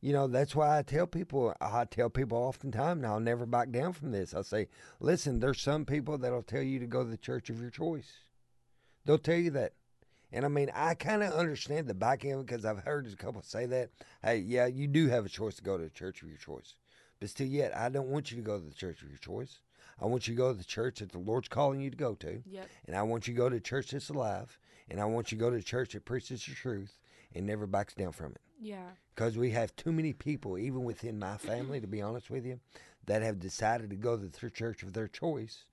You know, that's why I tell people. I tell people oftentimes, and I'll never back down from this. I say, listen, there's some people that'll tell you to go to the church of your choice. They'll tell you that. And I mean, I kind of understand the back end because I've heard a couple say that. Hey, yeah, you do have a choice to go to the church of your choice. But still, yet, I don't want you to go to the church of your choice. I want you to go to the church that the Lord's calling you to go to. Yep. And I want you to go to a church that's alive. And I want you to go to a church that preaches the truth and never backs down from it. Yeah. Because we have too many people, even within my family, to be honest with you, that have decided to go to the church of their choice.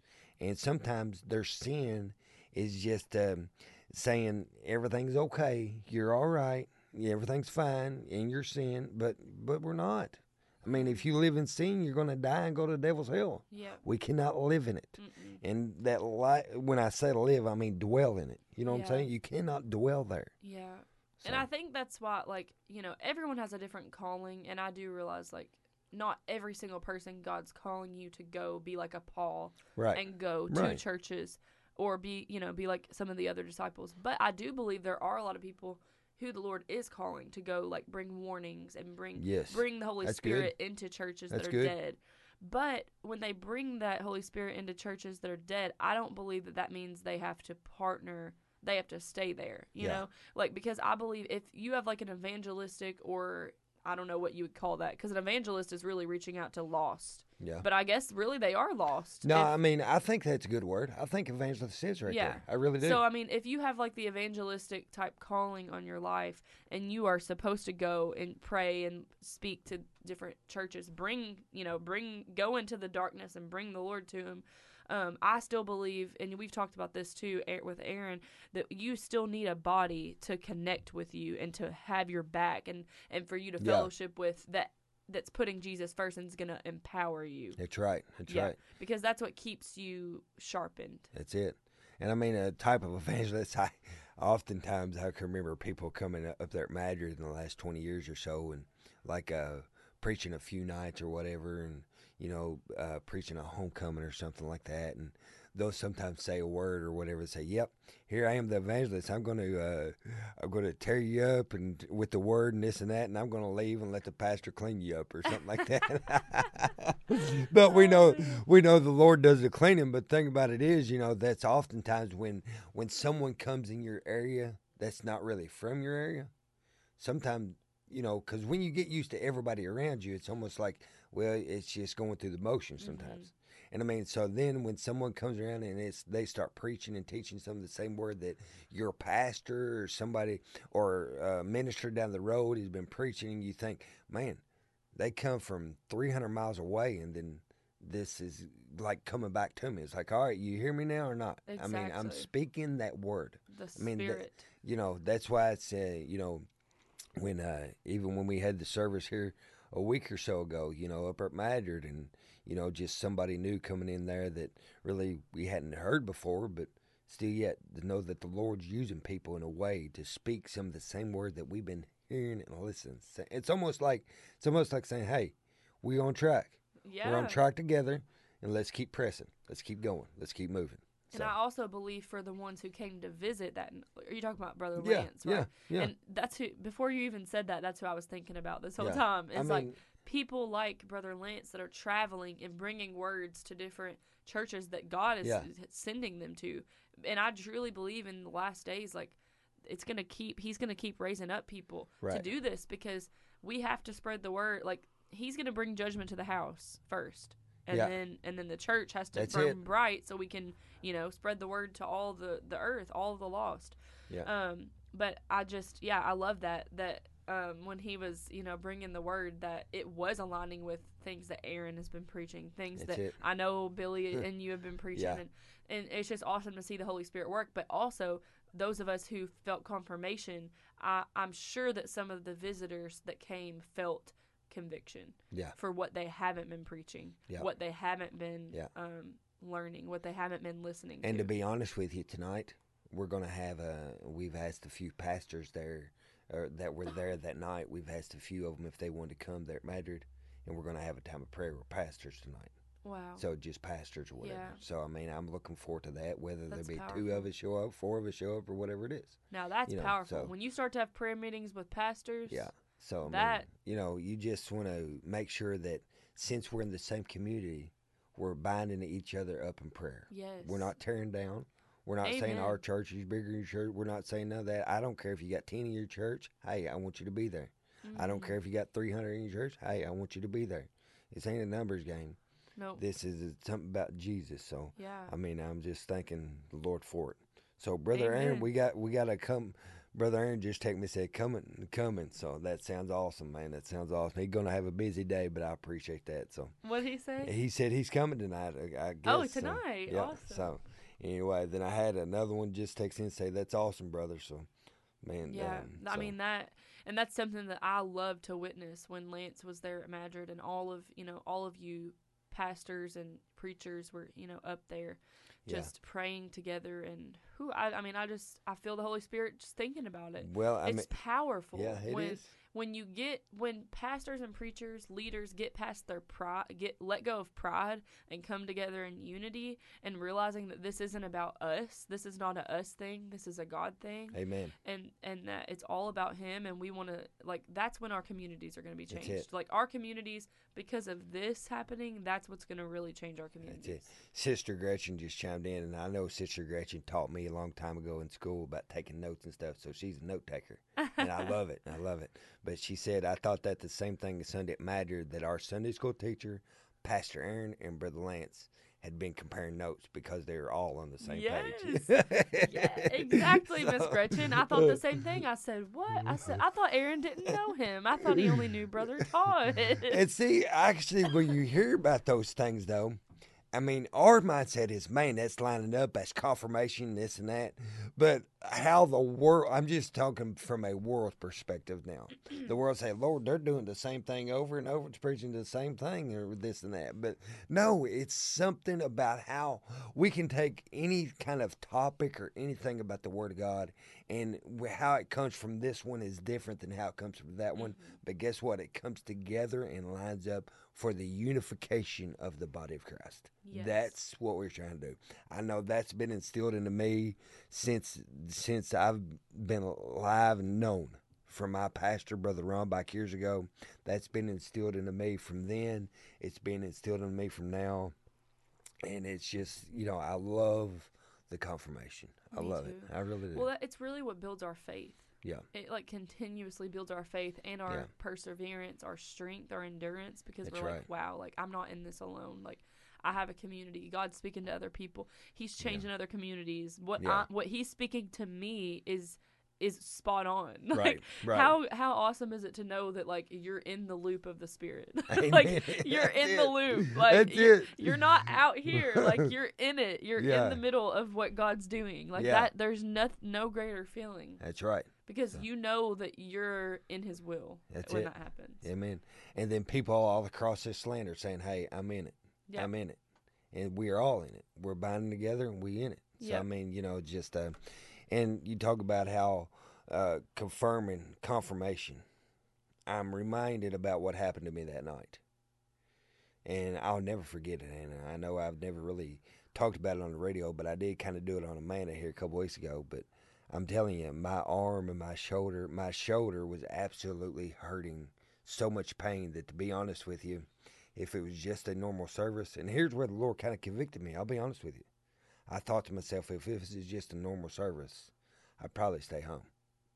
And sometimes their sin is just um, saying everything's okay, you're all right, everything's fine in your sin, but but we're not. I mean, if you live in sin, you're going to die and go to the devil's hell. Yep. We cannot live in it. Mm-mm. And that li- when I say live, I mean dwell in it. You know what Yeah. I'm saying? You cannot dwell there. Yeah. And I think that's why, like, you know, everyone has a different calling, and I do realize, like, not every single person God's calling you to go be like a Paul right. and go to Right. churches or be, you know, be like some of the other disciples. But I do believe there are a lot of people who the Lord is calling to go, like, bring warnings and bring yes. bring the Holy That's good. Spirit into churches That's that are good. dead. But when they bring that Holy Spirit into churches that are dead, I don't believe that that means they have to partner. They have to stay there, you Yeah. know? Like, because I believe if you have like an evangelistic or I don't know what you would call that, because an evangelist is really reaching out to lost. yeah. But I guess really they are lost. No, If- I mean, I think that's a good word. I think evangelist is right Yeah. there. I really do. So I mean, if you have like the evangelistic type calling on your life, and you are supposed to go and pray and speak to different churches, bring you know, bring go into the darkness and bring the Lord to them. Um, I still believe, and we've talked about this too with Aaron, that you still need a body to connect with you and to have your back and and for you to Yeah. fellowship with that that's putting Jesus first and is going to empower you. That's right. That's yeah, right. because that's what keeps you sharpened. That's it. And I mean, a type of evangelist, I oftentimes I can remember people coming up there at Madrid in the last 20 years or so and like uh, preaching a few nights or whatever and, you know, uh, preaching a homecoming or something like that. And they'll sometimes say a word or whatever, say, "Yep, here I am, the evangelist. I'm going to, uh, I'm going to tear you up and with the word and this and that, and I'm going to leave and let the pastor clean you up or something like that." but we know, we know the Lord does the cleaning. But the thing about it is, you know, that's oftentimes when when someone comes in your area that's not really from your area. Sometimes, you know, because when you get used to everybody around you, it's almost like, well, it's just going through the motions sometimes. And I mean, so then when someone comes around and it's they start preaching and teaching some of the same word that your pastor or somebody or a minister down the road has been preaching, and you think, man, they come from 300 miles away, and then this is like coming back to me. It's like, all right, you hear me now or not? I mean, I'm speaking that word. The I mean, spirit. You know, that's why it's uh, you know, when uh, even when we had the service here a week or so ago, you know, up at Madrid, and you know, just somebody new coming in there that really we hadn't heard before, but still yet to know that the Lord's using people in a way to speak some of the same word that we've been hearing and listening. It's almost like it's almost like saying, "Hey, we on track. yeah. We're on track together, and let's keep pressing. Let's keep going. Let's keep moving." And So, I also believe for the ones who came to visit that, are you talking about Brother yeah, Lance? Right? yeah, yeah. And that's who. Before you even said that, that's who I was thinking about this whole Yeah. time. I It's like people like Brother Lance that are traveling and bringing words to different churches that God is Yeah. sending them to. And I truly believe in the last days, like it's gonna keep. He's gonna keep raising up people to do this because we have to spread the word. Like he's gonna bring judgment to the house first. And Yeah. then and then the church has to That's burn it. bright so we can, you know, spread the word to all the, the earth, all the lost. Yeah. Um, but I just, yeah, I love that that um, when he was, you know, bringing the word that it was aligning with things that Aaron has been preaching, things That's that it. I know Billy and you have been preaching, Yeah. and and it's just awesome to see the Holy Spirit work. But also those of us who felt confirmation, I, I'm sure that some of the visitors that came felt conviction yeah, for what they haven't been preaching, Yeah. what they haven't been Yeah. um, learning, what they haven't been listening to. And to. to be honest with you, tonight we're going to have a. We've asked a few pastors there, or that were there that night. We've asked a few of them if they wanted to come there at Madrid, and we're going to have a time of prayer with pastors tonight. wow. So just pastors or whatever. Yeah. So I mean, I'm looking forward to that. Whether there That's be two of us show up, four of us show up, or whatever it is. now that's you know, powerful. so- When you start to have prayer meetings with pastors, Yeah. So I mean, you know, you just want to make sure that since we're in the same community, we're binding each other up in prayer. yes, We're not tearing down. We're not saying our church is bigger than your church. We're not saying none of that. I don't care if you got 10 in your church. Hey, I want you to be there. I don't Mhm. care if you got 300 in your church. Hey, I want you to be there. This ain't a numbers game. Nope. This is something about Jesus. So, yeah. I mean, I'm just thanking the Lord for it. So, Brother Aaron, we got we got to come. Brother Aaron just texted me and said, coming, coming. So that sounds awesome, man. That sounds awesome. He's going to have a busy day, but I appreciate that. So What did he say? he said he's coming tonight, I I guess. oh, so. tonight. Yeah. Awesome. So anyway, then I had another one just text in and say that's awesome, brother. So man, yeah, um, I mean that, and that's something that I love to witness when Lance was there at Madrid, and all of you know, all of you pastors and preachers were you know up there, Yeah. just praying together, and who I, I mean, I just I feel the Holy Spirit just thinking about it. well, I it's mean, powerful. yeah, it is. When you get when pastors and preachers leaders get past their pride get let go of pride and come together in unity and realizing that this isn't about us this is not a us thing this is a god thing Amen. and and that it's all about him and we want to like that's when our communities are going to be changed like our communities because of this happening that's what's going to really change our That's communities it. Sister Gretchen just chimed in, and I know Sister Gretchen taught me a long time ago in school about taking notes and stuff. So she's a note taker, and I love it. I love it. But she said I thought that the same thing as Sunday at Madrid that our Sunday school teacher, Pastor Aaron, and Brother Lance had been comparing notes because they were all on the same page. yeah, exactly, Miss So- Gretchen. I thought the same thing. I said, "What?" I mm-hmm. said, "I thought Aaron didn't know him. I thought he only knew Brother Todd." and see, actually, when you hear about those things, though, I mean, our mindset is, man, that's lining up, that's confirmation, this and that. But how the world, I'm just talking from a world perspective now. The world say, Lord, they're doing the same thing over and over, it's preaching the same thing or this and that. But no, it's something about how we can take any kind of topic or anything about the Word of God and how it comes from this one is different than how it comes from that one. Mm-hmm. But guess what? It comes together and lines up for the unification of the body of Christ. Yes. That's what we're trying to do. I know that's been instilled into me since since I've been alive and known from my pastor, Brother Ron, back years ago. That's been instilled into me from then. It's been instilled into me from now. And it's just, you know, I love the confirmation. I Me love it. I really do. Well, that, it's really what builds our faith. Yeah. It like continuously builds our faith and our Yeah. perseverance, our strength, our endurance because That's we're right. like, wow, like I'm not in this alone. Like I have a community. God's speaking to other people. He's Yeah. changing other communities. What Yeah. I, what he's speaking to me is is spot on. Right. like right. how how awesome is it to know that like you're in the loop of the spirit? Like you're That's in the loop. Like you're, it. you're not out here. Like you're in it. You're Yeah. in the middle of what God's doing. Like Yeah. that there's no no greater feeling That's right. because you know that you're in his will That's when it. that happens. Amen. And then people all across this land are saying, "Hey, I'm in it. I'm in it," and we are all in it. We're binding together, and we in it. So. I mean, you know, just uh, and you talk about how uh, confirming confirmation. I'm reminded about what happened to me that night, and I'll never forget it. And I know I've never really talked about it on the radio, but I did kind of do it on a man here a couple weeks ago. But I'm telling you, my arm and my shoulder, my shoulder was absolutely hurting so much pain that to be honest with you, if it was just a normal service, and here's where the Lord kind of convicted me, I'll be honest with you. I thought to myself, if this is just a normal service, I'd probably stay home.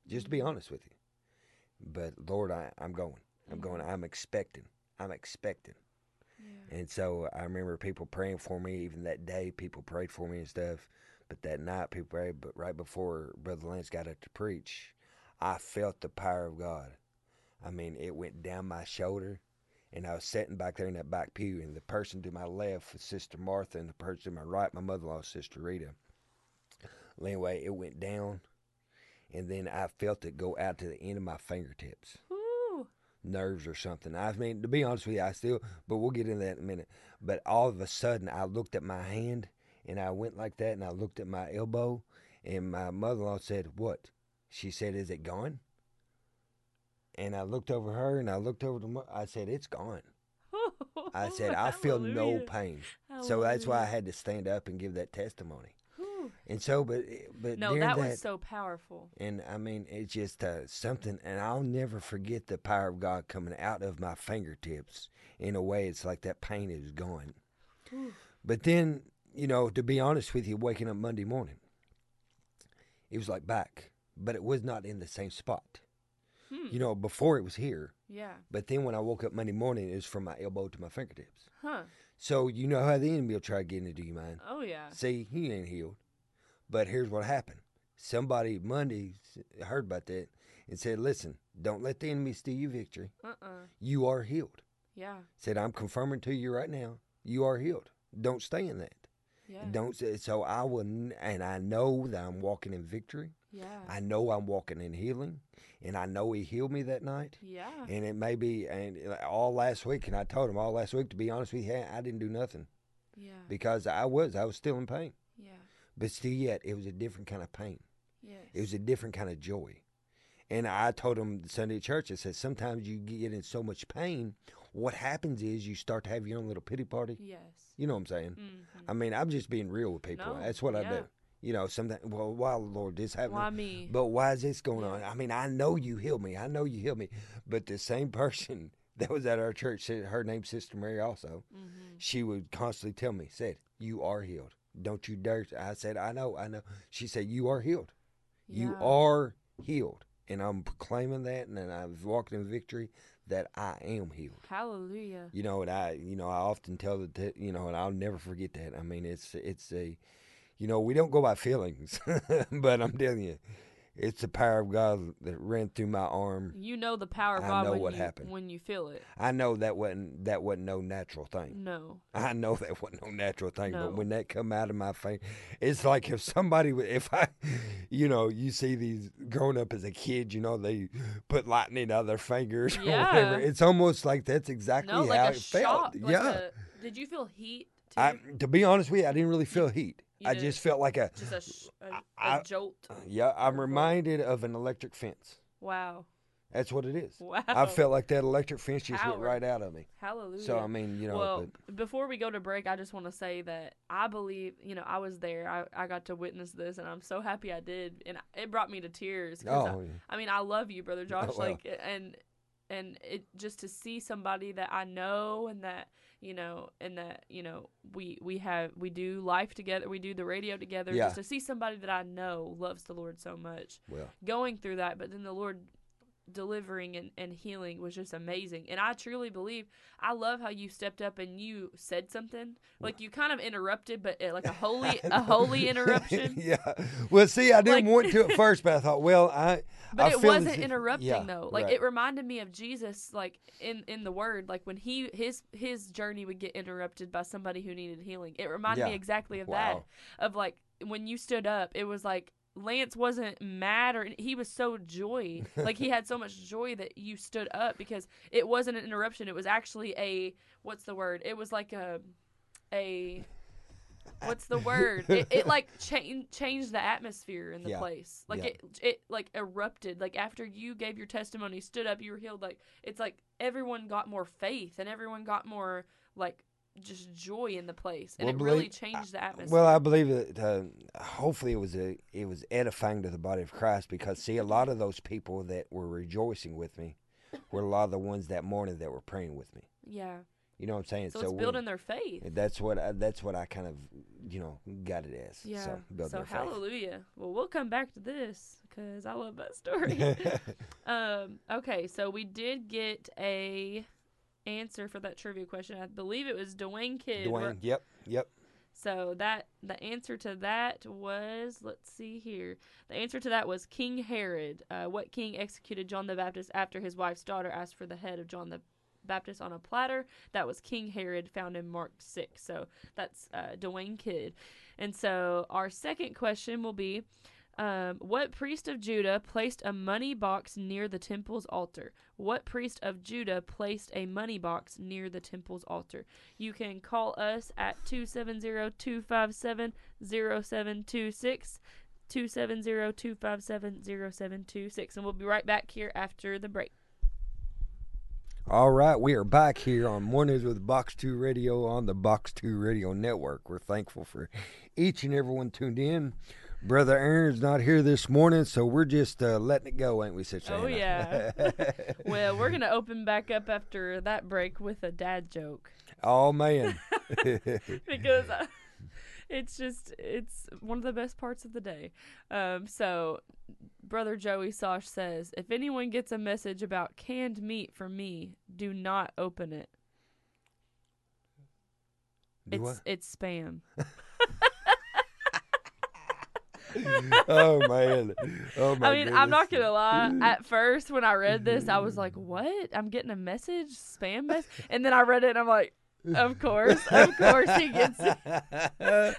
Just to be mm-hmm. honest with you. But Lord, I, I'm going. I'm going. Mm-hmm. I'm expecting. I'm expecting. Yeah. And so I remember people praying for me. Even that day, people prayed for me and stuff. But that night, people prayed. But right before Brother Lance got up to preach, I felt the power of God. I mean, it went down my shoulder, and I was sitting back there in that back pew, and the person to my left was Sister Martha, and the person to my right, my mother-in-law, Sister Rita. Well, anyway, it went down, and then I felt it go out to the end of my fingertips Woo. nerves or something. I mean, to be honest with you, I still, but we'll get into that in a minute. But all of a sudden, I looked at my hand and I went like that and I looked at my elbow and my mother in law said, What? She said, Is it gone? And I looked over her and I looked over the, mo- I said, It's gone. I said, I feel no Hallelujah. pain. So that's why I had to stand up and give that testimony. Whew. And so, but, but No, that that was so powerful. and I mean, it's just uh, something, and I'll never forget the power of God coming out of my fingertips. In a way, it's like that pain is gone. Whew. But then, you know, to be honest with you, waking up Monday morning, it was like back, but it was not in the same spot. Hmm. You know, before it was here, Yeah. but then when I woke up Monday morning, it was from my elbow to my fingertips. Huh. So you know how the enemy will try to get into your mind. Oh yeah. See, he ain't healed. But here's what happened. Somebody Monday heard about that and said, listen, don't let the enemy steal your victory. Uh uh You are healed. Yeah. Said, I'm confirming to you right now, you are healed. Don't stay in that. Yeah. Don't say, so I will, and I know that I'm walking in victory. Yeah. I know I'm walking in healing. And I know he healed me that night. yeah. And it may be, and all last week, and I told him all last week, to be honest with you, I didn't do nothing Yeah. because I was, I was still in pain. Yeah. But still yet, it was a different kind of pain. Yes. It was a different kind of joy. And I told him Sunday at church, I said, sometimes you get in so much pain, what happens is you start to have your own little pity party. Yes. You know what I'm saying? Mm-hmm. I mean, I'm just being real with people. No, That's what I do. You know, sometimes, well, why, Lord, this happened? Why me? But why is this going on? I mean, I know you healed me. I know you healed me. But the same person that was at our church, said- her name's Sister Mary also, mm-hmm. she would constantly tell me, said, you are healed. Don't you dare. I said, I know, I know. She said, you are healed. You are healed. And I'm proclaiming that, and then I've walked in victory that I am healed. Hallelujah. You know, and I, you know, I often tell the, t- you know, and I'll never forget that. I mean, it's, it's a, you know, we don't go by feelings, but I'm telling you, it's the power of God that ran through my arm. You know the power of I God know when what you happened. when you feel it. I know that wasn't that wasn't no natural thing. No. I know that wasn't no natural thing, No. but when that come out of my face, it's like if somebody, if I, you know, you see these growing up as a kid, you know, they put lightning out of their fingers or whatever. It's almost like that's exactly No, how like a it felt. like yeah. a- did you feel heat? I, to be honest with you, I didn't really feel heat. You I just felt like a, Just a, sh- a, a I- jolt. Uh, yeah, I'm reminded of an electric fence. Wow. That's what it is. Wow. I felt like that electric fence just went right out of me. Hallelujah. So I mean, you know, well, but before we go to break, I just want to say that I believe, you know, I was there. I, I got to witness this, and I'm so happy I did. And it brought me to tears. oh, I, I mean, I love you, brother oh, Josh. well. Like, and and it just to see somebody that I know and that you know and that you know we we have we do life together. We do the radio together. Yeah. Just to see somebody that I know loves the Lord so much, well, going through that, but then the Lord delivering and, and healing was just amazing. And I truly believe I love how you stepped up and you said something. Like you kind of interrupted, but uh, like a holy a holy interruption. yeah. Well, see, I didn't Like- want to at first, but I thought, well, I. But I it wasn't interrupting yeah, though. Like right. it reminded me of Jesus like in in the word like when he his his journey would get interrupted by somebody who needed healing. It reminded me exactly of Wow. that. Of like when you stood up, it was like Lance wasn't mad or he was so joy. like he had so much joy that you stood up because it wasn't an interruption. It was actually a what's the word? It was like a a what's the word? It, it like changed changed the atmosphere in the Yeah. place. Like Yeah. it it like erupted. Like after you gave your testimony, stood up, you were healed. Like it's like everyone got more faith and everyone got more like just joy in the place, and Well, it really changed the atmosphere. Well, I believe that uh, hopefully it was a it was edifying to the body of Christ because see a lot of those people that were rejoicing with me were a lot of the ones that morning that were praying with me. yeah. You know what I'm saying? So, it's we- building their faith. That's what I, that's what I kind of you know got it as. Yeah. So, so their faith. hallelujah. Well, we'll come back to this because I love that story. um. Okay. So we did get a answer for that trivia question. I believe it was Dwayne Kidd. Dwayne. Yep. Yep. So that the answer to that was let's see here. The answer to that was King Herod. Uh, what king executed John the Baptist after his wife's daughter asked for the head of John the Baptist on a platter? That was King Herod, found in Mark six. So that's uh, Dwayne Kidd. And so our second question will be. Um, what priest of Judah placed a money box near the temple's altar? What priest of Judah placed a money box near the temple's altar? You can call us at 270-257-0726, 270-257-0726, and we'll be right back here after the break. All right, we are back here on Mornings with Box 2 Radio on the Box 2 Radio Network. We're thankful for each and everyone tuned in. Brother Aaron's not here this morning, so we're just uh, letting it go, ain't we, Sister Oh, yeah. Well, we're going to open back up after that break with a dad joke. oh, man. because uh, it's just it's one of the best parts of the day. Um, so brother Joey Sosh says, if anyone gets a message about canned meat from me, do not open it. Do it's what? it's spam. oh, man. Oh, my I mean, I'm not gonna lie. At first, when I read this, I was like, "What? I'm getting a message, spam message," and then I read it, and I'm like, "Of course, of course, he gets it."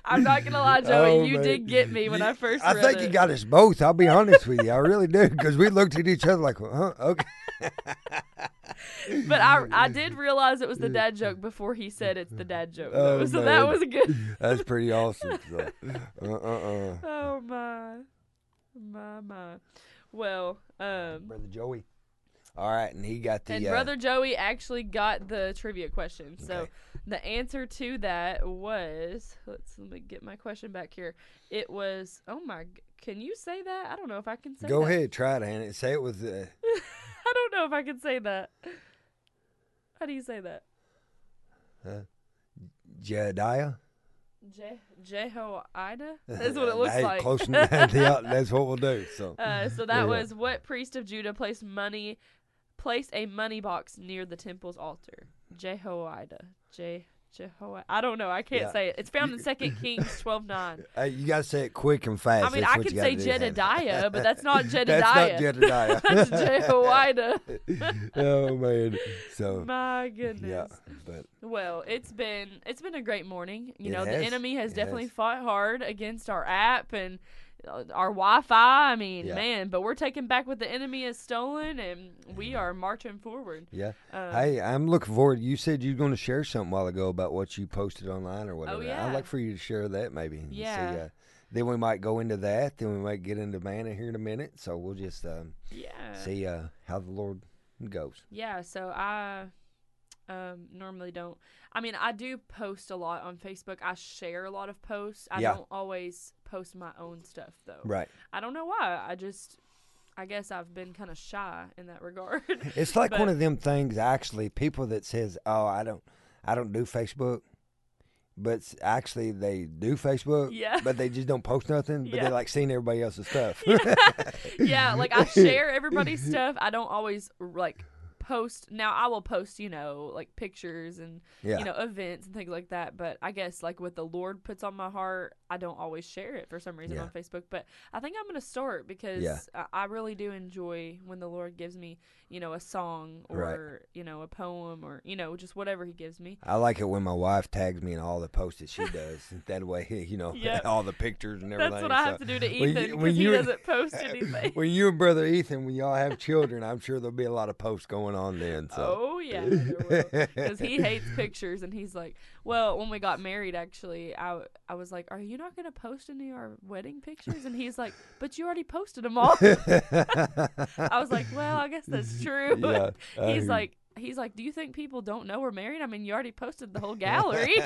I'm not gonna lie, Joey. Oh, you man. did get me when I first. I think it. you got us both. I'll be honest with you. I really do. Because we looked at each other like, huh? Okay. But I I did realize it was the dad joke before he said it's the dad joke. Oh, though. so that was good. That's pretty awesome. So. Uh, uh, uh. oh my, my my. Well, um, Brother Joey. All right, and he got the and uh, brother Joey actually got the trivia question. So Okay. the answer to that was let's let me get my question back here. It was oh my. Can you say that? I don't know if I can say. Go that. ahead, try it, Hannah. Say it with uh, I don't know if I can say that. How do you say that? Jediah. Je- Jehoiada? That's what it looks Hey, like. Close enough. That's what we'll do. So Uh, so that Yeah. was what priest of Judah placed money, placed a money box near the temple's altar. Jehoiada. Je Jehovah. I don't know. I can't Yeah. say it. It's found in Second Kings twelve nine. Uh, you gotta say it quick and fast. I mean, That's I could say. Jedediah, but that's not Jedediah. That's not Jedediah. That's Jehoiada. oh man. So My goodness. yeah, but Well, it's been it's been a great morning. You know, the enemy has It definitely has. fought hard against our app and our Wi-Fi. I mean, Yeah. man, but we're taking back what the enemy has stolen, and we are marching forward. yeah. Um, Hey, I'm looking forward. You said you were going to share something a while ago about what you posted online or whatever. Oh, yeah. I'd like for you to share that maybe. and See, Yeah. uh, then we might go into that. Then we might get into manna here in a minute. So we'll just um, yeah, see uh, how the Lord goes. yeah. So I um, normally don't. I mean, I do post a lot on Facebook. I share a lot of posts. I Yeah. don't always post my own stuff though. Right. I don't know why. I just. I guess I've been kind of shy in that regard. It's like But- one of them things. Actually, people that says, "Oh, I don't, I don't do Facebook," but actually they do Facebook. Yeah. But they just don't post nothing. But Yeah. they like seeing everybody else's stuff. yeah. yeah, like I share everybody's stuff. I don't always like post. Now I will post, you know, like pictures and yeah. you know events and things like that. But I guess like what the Lord puts on my heart, I don't always share it for some reason Yeah. on Facebook. But I think I'm gonna start because Yeah. I, I really do enjoy when the Lord gives me, you know, a song or Right. you know a poem or you know just whatever He gives me. I like it when my wife tags me in all the posts that she does. that way, you know, Yep. all the pictures and everything. That's what I so- have to do to Ethan because he doesn't post anything. when you and brother Ethan, when y'all have children, I'm sure there'll be a lot of posts going on then. So. Oh yeah, because he hates pictures, and he's like, well, when we got married, actually, I I was like, are you not gonna post any of our wedding pictures? And he's like, but you already posted them all. I was like, well, I guess that's true. Yeah, he's like. He's like, do you think people don't know we're married? I mean, you already posted the whole gallery.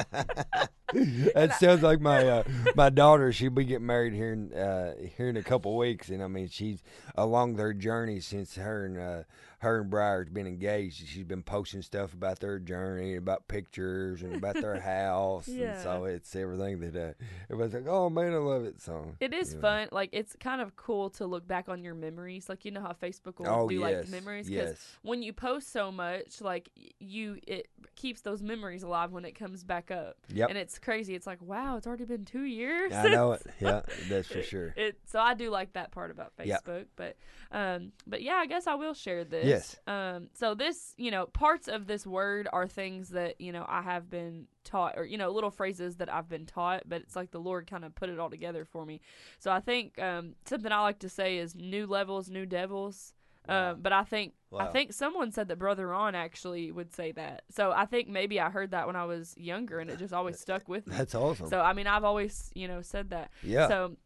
that sounds like my uh, my daughter. She'll be getting married here in uh, here in a couple weeks, and I mean she's along their journey since her and uh, her and Briar's been engaged. She's been posting stuff about their journey, about pictures, and about their house, yeah. and so it's everything that uh, everybody's like, "Oh man, I love it." So It is you know. fun. Like it's kind of cool to look back on your memories. Like you know how Facebook will Oh do yes, like memories because yes, when you post so much, like you, it keeps those memories alive when it comes back up. yep. And it's crazy. It's like, wow, it's already been two years. I know it. Yeah, that's for sure. It, so I do like that part about Yep. Facebook, but um, but yeah, I guess I will share this. Yes. Um, so this, you know, parts of this word are things that you know I have been taught, or you know, little phrases that I've been taught, but it's like the Lord kind of put it all together for me. So I think um, something I like to say is new levels, new devils. Wow. Um, but I think I think someone said that Brother Ron actually would say that. So I think maybe I heard that when I was younger, and it just always stuck with me. That's awesome. So I mean, I've always you know said that. yeah. So,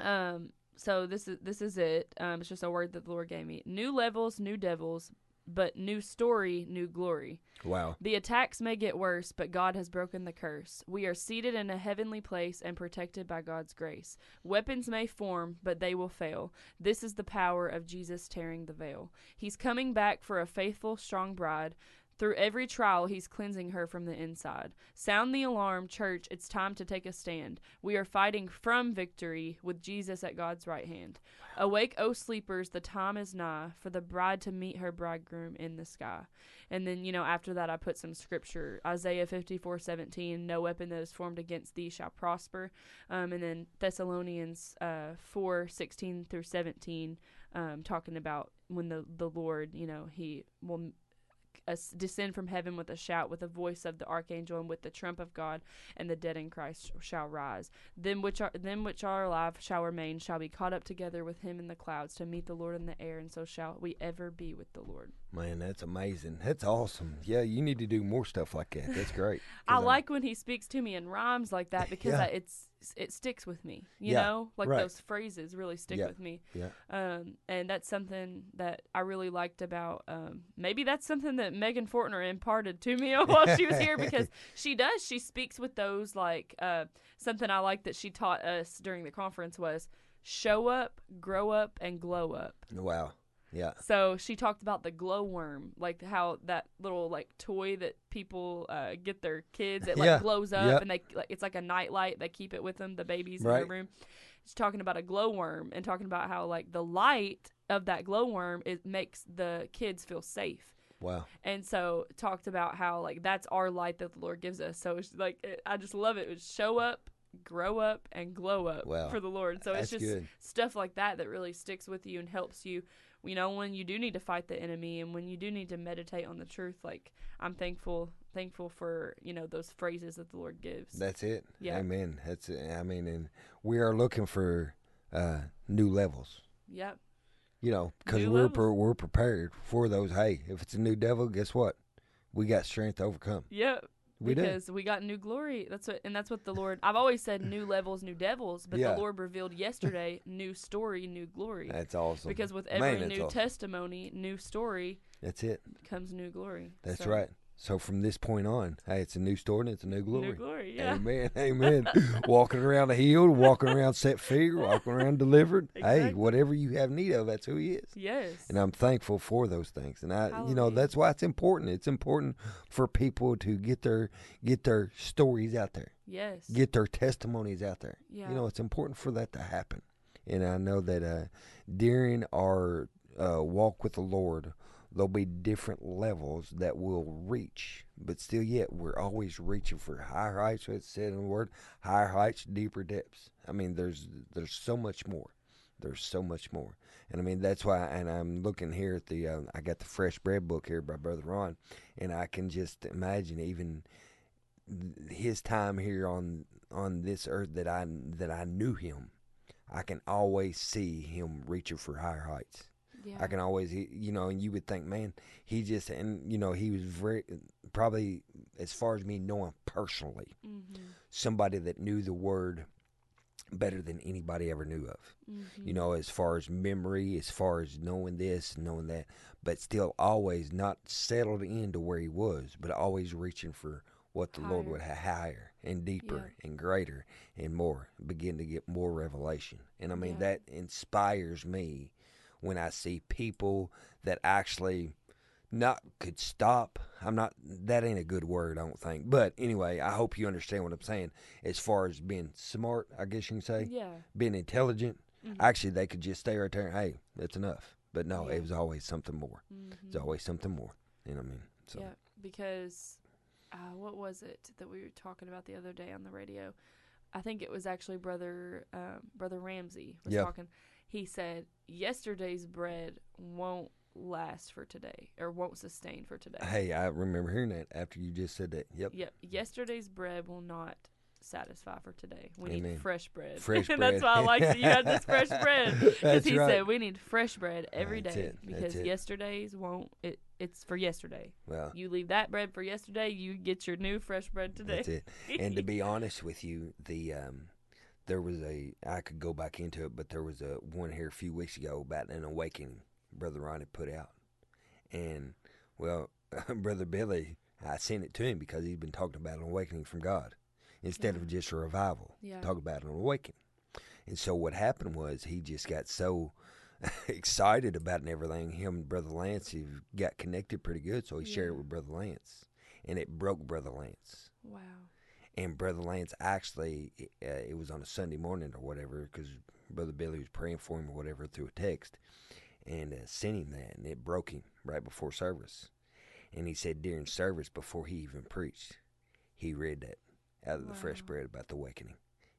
um, so this is this is it. Um, it's just a word that the Lord gave me. New levels, new devils, but new story, new glory. wow. The attacks may get worse, but God has broken the curse. We are seated in a heavenly place and protected by God's grace. Weapons may form, but they will fail. This is the power of Jesus tearing the veil. He's coming back for a faithful, strong bride. Through every trial, he's cleansing her from the inside. Sound the alarm, church. It's time to take a stand. We are fighting from victory with Jesus at God's right hand. Awake, O sleepers, the time is nigh for the bride to meet her bridegroom in the sky. And then, you know, after that, I put some scripture Isaiah fifty four seventeen, no weapon that is formed against thee shall prosper. Um, and then Thessalonians uh, four sixteen through 17, um, talking about when the, the Lord, you know, he will uh, descend from heaven with a shout, with the voice of the archangel, and with the trump of God, and the dead in Christ shall rise. Them which are them which are alive shall remain, shall be caught up together with him in the clouds to meet the Lord in the air, and so shall we ever be with the Lord. Man, that's amazing. That's awesome. Yeah, you need to do more stuff like that. That's great. I I'm- like when he speaks to me in rhymes like that because Yeah. I, it's it sticks with me. You Yeah, know, like right. those phrases really stick Yeah. with me. Yeah. Um, and that's something that I really liked about. Um, maybe that's something that Megan Fortner imparted to me while she was here because she does. She speaks with those like uh, something I like that she taught us during the conference was show up, grow up, and glow up. Wow. Yeah. So she talked about the glowworm, like how that little like toy that people uh, get their kids. It like Yeah. glows up, Yep. and they like it's like a nightlight. They keep it with them, the babies in Right. their room. She's talking about a glowworm and talking about how like the light of that glowworm it makes the kids feel safe Wow. And so talked about how like that's our light that the Lord gives us. So it's like it, I just love it. It's show up, grow up, and glow up Wow. for the Lord. So it's That's just good. stuff like that that really sticks with you and helps you. You know when you do need to fight the enemy and when you do need to meditate on the truth. Like I'm thankful, thankful for you know those phrases that the Lord gives. That's it. Yeah. Amen. That's it. I mean, and we are looking for uh, new levels. yep. You know, because we're pre- we're prepared for those. Hey, if it's a new devil, guess what? We got strength to overcome. Yep. We because we got new glory. That's what, and that's what the Lord. I've always said new levels, new devils, but Yeah. the Lord revealed yesterday new story, new glory. That's awesome. Because with every that's new awesome. testimony, new story That's it. comes new glory. That's So, right. So from this point on, hey, it's a new story and it's a new glory. New glory, yeah. Amen. Amen. walking around healed, walking around set free, walking around delivered. Hey, whatever you have need of, that's who he is. Yes. And I'm thankful for those things. And I you know, that's why it's important. It's important for people to get their get their stories out there. yes. Get their testimonies out there. yeah. You know, it's important for that to happen. And I know that uh, during our uh, walk with the Lord, there'll be different levels that we'll reach. But still, yet, we're always reaching for higher heights. What it said in the Word, higher heights, deeper depths. I mean, there's there's so much more. There's so much more. And I mean, that's why, and I'm looking here at the, uh, I got the Fresh Bread book here by Brother Ron, and I can just imagine even his time here on on this earth that I that I knew him, I can always see him reaching for higher heights. Yeah. I can always, he- you know, and you would think, man, he just, and you know, he was very, probably as far as me knowing personally, Mhm. somebody that knew the word better than anybody ever knew of. Mhm. You know, as far as memory, as far as knowing this, knowing that, but still always not settled into where he was, but always reaching for what the Lord would have higher and deeper and greater and more, begin to get more revelation. And I mean, Yeah. that inspires me when I see people that actually not could stop. I'm not, that ain't a good word, I don't think. But anyway, I hope you understand what I'm saying as far as being smart, I guess you can say Yeah. being intelligent. Mhm. Actually, they could just stay right there. and, Hey, that's enough. But no, Yeah. it was always something more. It's Mhm. always something more. You know what I mean? So Yeah, because uh, what was it that we were talking about the other day on the radio? I think it was actually brother um, brother Ramsey was Yeah. talking. He said yesterday's bread won't last for today or won't sustain for today. hey, I remember hearing that after you just said that. Yep. Yep, yesterday's bread will not satisfy for today. We Amen. need fresh bread. Fresh bread. That's why I like that you had this fresh bread because he right. said we need fresh bread every day That's it. That's because yesterday's won't. It it's for yesterday. Well, You leave that bread for yesterday, you get your new fresh bread today. that's it. And to be honest with you, the um, there was a I could go back into it, but there was a one here a few weeks ago about an awakening Brother Ronnie put out, and well, Brother Billy, I sent it to him because he'd been talking about an awakening from God instead of just a revival. Yeah. Talk about an awakening. And so what happened was he just got so excited about and everything. Him and Brother Lance he got connected pretty good, so he shared it with Brother Lance, and it broke Brother Lance wow. And Brother Lance actually, uh, it was on a Sunday morning or whatever, because Brother Billy was praying for him or whatever through a text, and uh, sent him that, and it broke him right before service. And he said during service, before he even preached, he read that out of the fresh bread about the awakening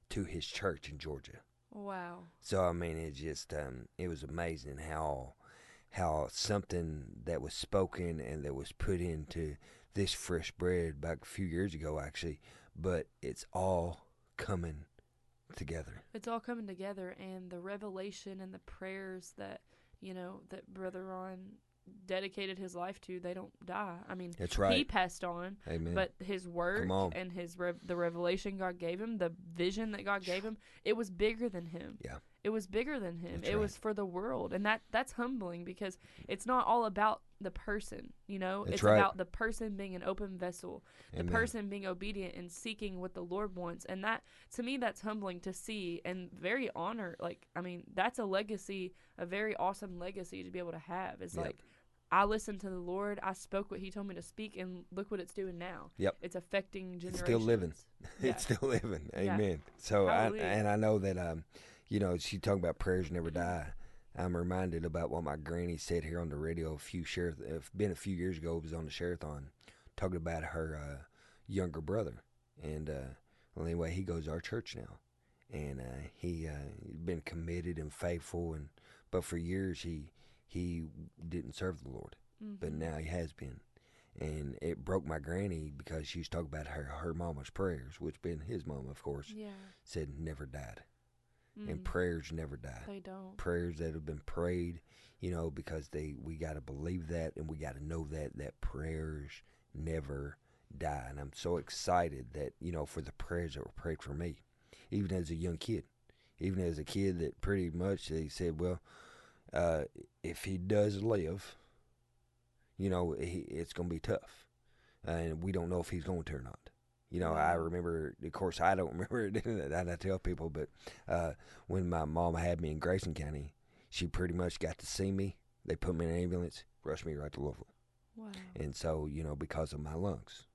to his church in Georgia. Wow. So I mean, it just um, it was amazing how how something that was spoken and that was put into this fresh bread back a few years ago, actually, but it's all coming together. It's all coming together and the revelation and the prayers that, you know, that Brother Ron dedicated his life to, they don't die. I mean, That's right. he passed on, Amen. but his work and his rev- the revelation God gave him, the vision that God gave him, it was bigger than him. Yeah. It was bigger than him. That's it right. was for the world, and that that's humbling because it's not all about the person, you know. That's it's right. about the person being an open vessel, the person being obedient and seeking what the Lord wants. And that to me that's humbling to see and very honor like I mean, that's a legacy, a very awesome legacy to be able to have. Is Yep. like I listened to the Lord, I spoke what he told me to speak and look what it's doing now. Yep. It's affecting generations. It's still living. Yeah. It's still living. Yeah. Amen. So I, and I know that um, you know, she talking about prayers never die. I'm reminded about what my granny said here on the radio a few share. It's been a few years ago. It was on the Sherathon, talking about her uh, younger brother, and uh, well, anyway, he goes to our church now, and uh, he uh, been committed and faithful, and but for years he he didn't serve the Lord, Mm-hmm. but now he has been, and it broke my granny because she used to talk about her her mama's prayers, which been his mama, of course, Yeah. said never died, and Mm. prayers never die They don't. prayers that have been prayed, you know, because they we got to believe that and we got to know that that prayers never die. And I'm so excited that you know for the prayers that were prayed for me, even as a young kid, even as a kid that pretty much they said, well, uh, if he does live, you know, he, it's gonna be tough, and we don't know if he's going to or not. You know, I remember. Of course, I don't remember it. and I tell people, but uh, when my mom had me in Grayson County, she pretty much got to see me. They put me in an ambulance, rushed me right to Louisville, Wow. and so you know because of my lungs.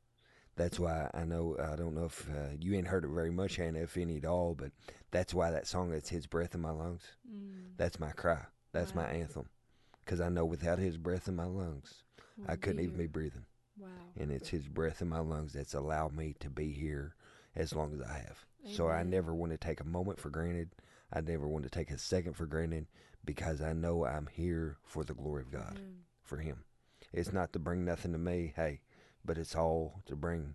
That's why I know I don't know if uh, you ain't heard it very much, Hannah, if any at all, but that's why that song that's His Breath in My Lungs." Mm. That's my cry. That's my anthem, because I know without His breath in my lungs, I couldn't be even be breathing. Wow. And it's His breath in my lungs that's allowed me to be here as long as I have. So I never want to take a moment for granted. I never want to take a second for granted because I know I'm here for the glory of God, for Him. It's not to bring nothing to me, hey, but it's all to bring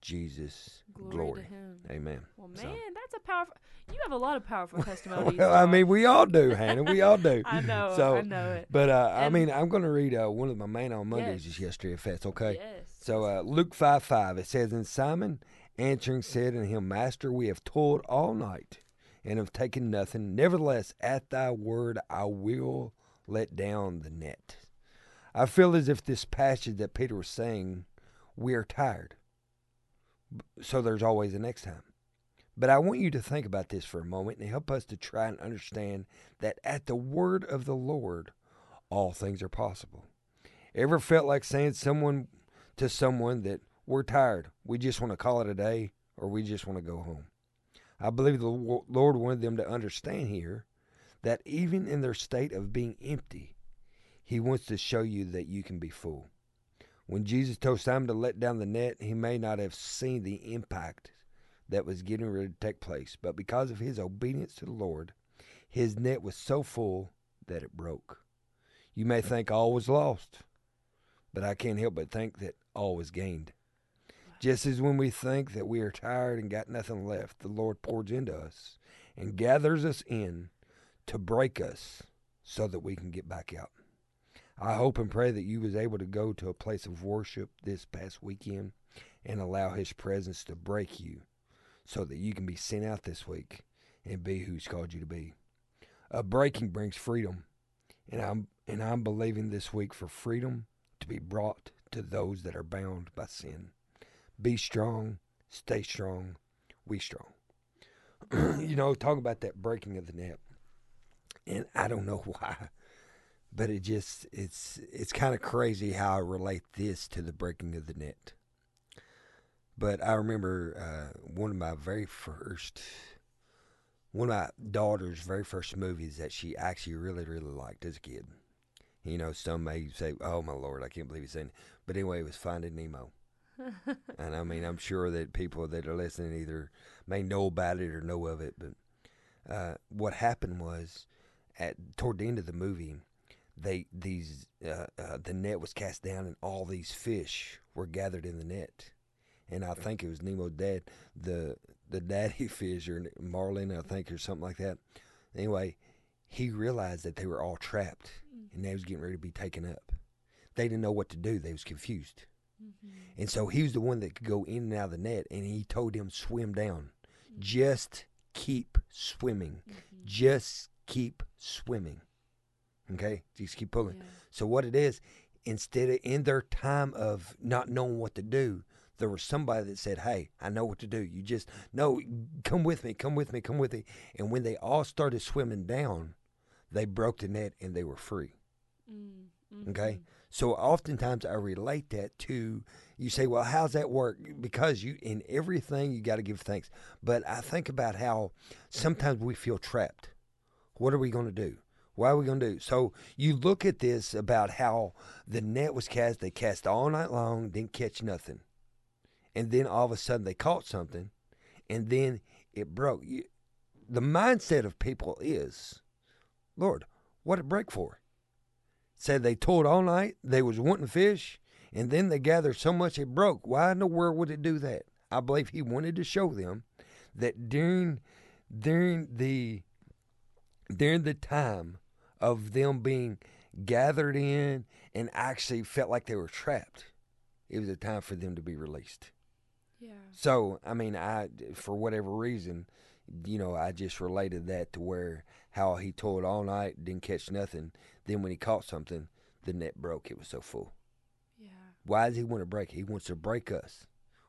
Jesus Glory, glory. to Him. Amen. Well, man, So- that's a powerful. You have a lot of powerful testimonies. Well, I mean, we all do, Hannah. We all do. I know. So, I know it. But uh, I mean, I'm going to read uh, one of my main on Mondays Yes. is yesterday, if that's okay. Yes. So uh, Luke 5 5, it says, And Simon answering said unto him, Master, we have toiled all night and have taken nothing. Nevertheless, at thy word I will let down the net. I feel as if this passage that Peter was saying, we are tired. So there's always a next time. But I want you to think about this for a moment and help us to try and understand that at the word of the Lord, all things are possible. Ever felt like saying someone to someone that we're tired, we just want to call it a day, or we just want to go home? I believe the Lord wanted them to understand here that even in their state of being empty, He wants to show you that you can be full. When Jesus told Simon to let down the net, he may not have seen the impact that was getting ready to take place, but because of his obedience to the Lord, his net was so full that it broke. You may think all was lost, but I can't help but think that all was gained. Just as when we think that we are tired and got nothing left, the Lord pours into us and gathers us in to break us so that we can get back out. I hope and pray that you was able to go to a place of worship this past weekend and allow his presence to break you so that you can be sent out this week and be who's called you to be. A breaking brings freedom, and I'm and I'm believing this week for freedom to be brought to those that are bound by sin. Be strong, stay strong, we strong. you know, talk about that breaking of the net. And I don't know why, but it just it's it's kind of crazy how I relate this to the breaking of the net. But I remember uh, one of my very first, one of my daughter's very first movies that she actually really, really liked as a kid. You know, some may say, "Oh my lord, I can't believe he's saying." It. But anyway, it was Finding Nemo, and I mean, I'm sure that people that are listening either may know about it or know of it. But uh, what happened was, at toward the end of the movie, they these uh, uh, the net was cast down, and all these fish were gathered in the net and I think it was Nemo's dad, the the daddy fish or Marlin, I think, or something like that. Anyway, he realized that they were all trapped and they was getting ready to be taken up. They didn't know what to do. They was confused, and so he was the one that could go in and out of the net. And he told them swim down, just keep swimming, just keep swimming. Okay, just keep pulling. Yeah. So what it is, instead of in their time of not knowing what to do, there was somebody that said, "Hey, I know what to do. You just no, come with me, come with me, come with me." And when they all started swimming down, they broke the net and they were free. Mm, Okay. mhm. So oftentimes I relate that to you say, well, how's that work? Because you in everything you got to give thanks. But I think about how sometimes we feel trapped. What are we going to do? What are we going to do? So you look at this about how the net was cast. They cast all night long, didn't catch nothing. And then all of a sudden they caught something, and then it broke. You, the mindset of people is, Lord, what it break for? Said they toiled all night, they was wanting fish, and then they gathered so much it broke. Why in the world would it do that? I believe he wanted to show them that during during the during the time of them being gathered in and actually felt like they were trapped, it was a time for them to be released. Yeah. So, I mean, I for whatever reason, you know, I just related that to where how he toiled all night, didn't catch nothing. Then when he caught something, the net broke. It was so full. Yeah. Why does he want to break it? He wants to break us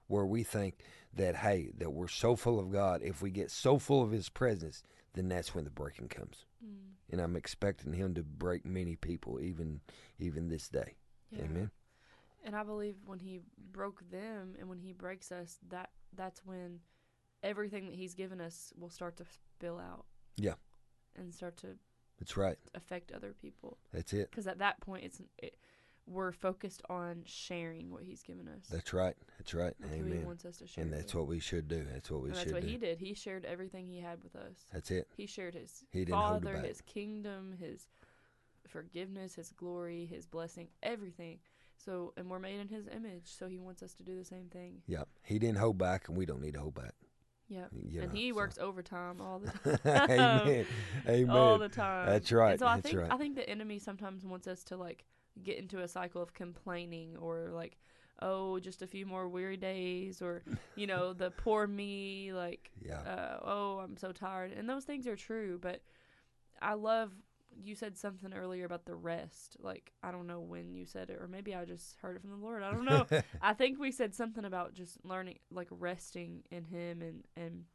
where we think that hey, that we're so full of God. If we get so full of his presence, then that's when the breaking comes. Mm. And I'm expecting him to break many people even even this day. Yeah. Amen. And I believe when he broke them and when he breaks us, that that's when everything that he's given us will start to spill out. Yeah. And start to That's right. affect other people. That's it. Because at that point, it's it, we're focused on sharing what he's given us. That's right. That's right. Like who he Amen. wants us to share. And that's what we should do. That's what we And that's what do. he did. He shared everything he had with us. That's it. He shared his He didn't hold it father, his kingdom, his forgiveness, his glory, his blessing, everything. So, and we're made in his image. So he wants us to do the same thing. Yep. He didn't hold back, and we don't need to hold back. Yep. You and know, he so. works overtime all the time. Amen. Amen. all the time. That's right, And so I think right. I think the enemy sometimes wants us to like get into a cycle of complaining or like, oh, just a few more weary days or you know the poor me like, Yeah. uh, oh, I'm so tired. And those things are true, but I love. You said something earlier about the rest. Like I don't know when you said it, or maybe I just heard it from the Lord. I don't know. I think we said something about just learning, like resting in Him, and and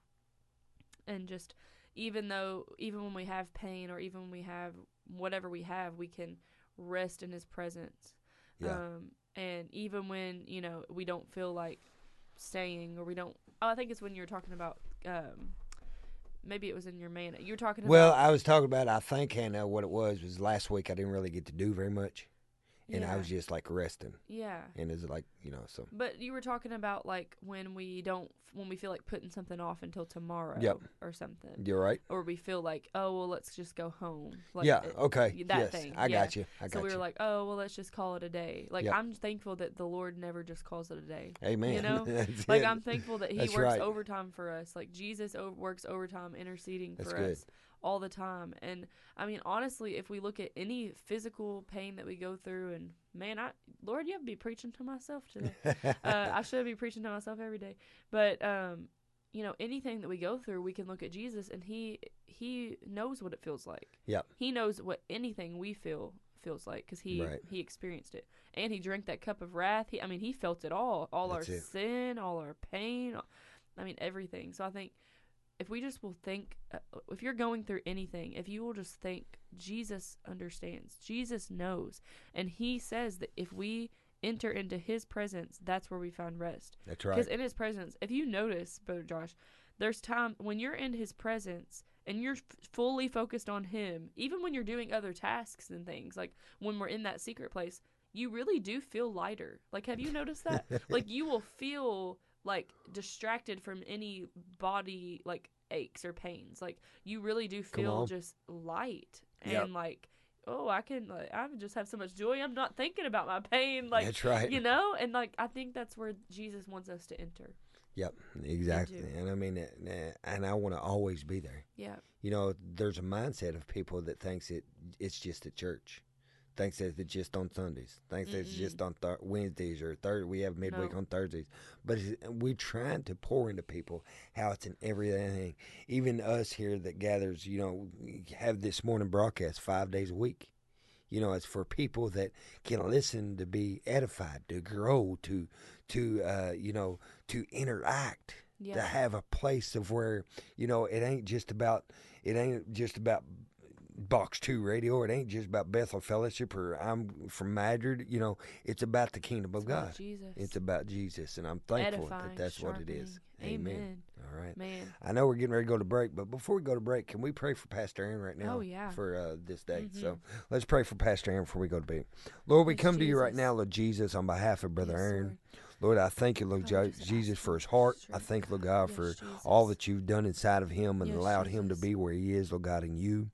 and just even though even when we have pain or even when we have whatever we have, we can rest in His presence. Yeah. Um, and even when you know we don't feel like staying or we don't. Oh, I think it's when you were talking about. Um, maybe it was in your man. You were talking well. I was talking about. I think Hannah, what it was was last week. I didn't really get to do very much, and I was just like resting, yeah. and it's like you know, so But you were talking about like when we don't, when we feel like putting something off until tomorrow Yep. or something, you're right. or we feel like, oh well, let's just go home. Like, yeah. Okay. that yes. thing, I yeah. got you. I got so we you. were like, oh well, let's just call it a day. Like Yep. I'm thankful that the Lord never just calls it a day. Amen. you know, Like. I'm thankful that He That's works right. overtime for us. Like Jesus works overtime interceding That's for good. us all the time. And I mean, honestly, if we look at any physical pain that we go through, and man, I Lord, you have to be preaching to myself today. uh, I should be preaching to myself every day. But um, you know, anything that we go through, we can look at Jesus, and he he knows what it feels like. Yep. He knows what anything we feel feels like because he Right. he experienced it, and he drank that cup of wrath. He, I mean, he felt it all, all That's our it. sin, all our pain. I mean, everything. So I think if we just will think, uh, if you're going through anything, if you will just think, Jesus understands, Jesus knows, and He says that if we enter into His presence, that's where we find rest. That's right. Because in His presence, if you notice, Brother Josh, there's time when you're in His presence and you're f- fully focused on Him, even when you're doing other tasks and things, like when we're in that secret place, you really do feel lighter. Like, have you noticed that? like, you will feel like distracted from any body like aches or pains. Like, you really do feel just light and Yep. like. Oh, I can. Like, I just have so much joy. I'm not thinking about my pain. Like, That's right. you know and like i think that's where jesus wants us to enter Yep. Exactly. And I mean, and I want to always be there. yeah You know, there's a mindset of people that thinks it it's just a church, thinks that it's just on Sundays, thinks that it's Mm-mm. just on th- Wednesdays or third. We have midweek No. on Thursdays, but it's, we're trying to pour into people how it's in everything. Even us here that gathers, you know, have this morning broadcast five days a week. You know, it's for people that can listen to be edified, to grow, to to uh, you know, to interact to have a place of where you know it ain't just about it ain't just about Box Two Radio. It ain't just about Bethel Fellowship or I'm from Madrid. You know, it's about the kingdom of It's God. Jesus. It's about Jesus, and I'm thankful Edifying, that that's what it is. sharpening. Amen. All right. Man. I know we're getting ready to go to break, but before we go to break, can we pray for Pastor Aaron right now? Oh, yeah. For uh, this day. Mhm. So let's pray for Pastor Aaron before we go to bed. Lord, we come to you right now, Lord Jesus, on behalf of Brother Yes, Aaron. Lord. Lord, I thank you, Lord Jo- Jesus, for his heart. I thank you, Lord God, for Jesus. all that you've done inside of him and Yes, allowed him to be where he is, Lord God, in you.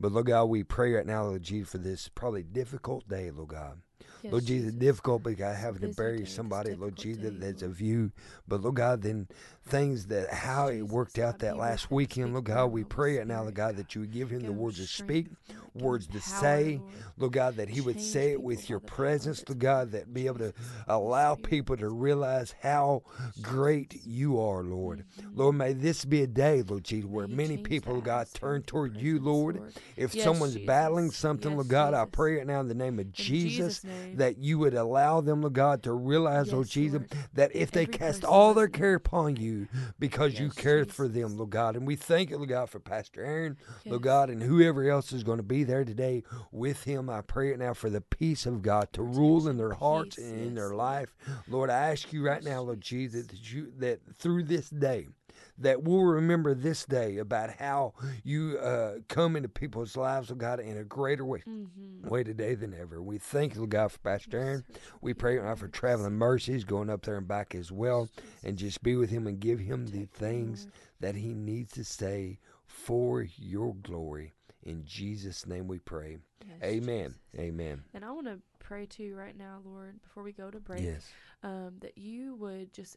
But Lord God, we pray right now, Lord Jesus, for this probably difficult day, Lord God. Yes, Lord Jesus, difficult because having to bury somebody, Lord Jesus, day, that's Lord. of you. But Lord God, then things that how it worked out that last weekend, Look Lord through God, him, we pray it now, Lord God, that you would give him the words to speak, Lord. Give him words to say, Lord. God, that he would say it with your presence, Lord God, that be able to allow people to realize how great you are, Lord. Mhm. Lord, may this be a day, Lord Jesus, where many people, God, turn toward you, Lord. If someone's battling something, Lord God, I pray right now in the name of Jesus Jesus' that you would allow them, Lord God, to realize, Lord Jesus, that if they cast all their care upon you because you Yes, cared for them, Lord God. And we thank you, Lord God, for Pastor Aaron, Lord God, and whoever else is going to be there today with him. I pray it now for the peace of God to rule in their hearts peace, and in yes, their life. Lord, I ask you right now, Lord Jesus, Jesus. that you that through this day that we'll remember this day about how you uh, come into people's lives, Lord God, in a greater way, Mhm. way today than ever. We thank you, God, for Pastor Aaron. We pray right now for traveling mercies going up there and back as well, and just be with him and give him the things that he needs to say for your glory. In Jesus' name we pray. Yes, Amen. Jesus. Amen. And I want to pray to you right now, Lord, before we go to break, Yes. um, that you would just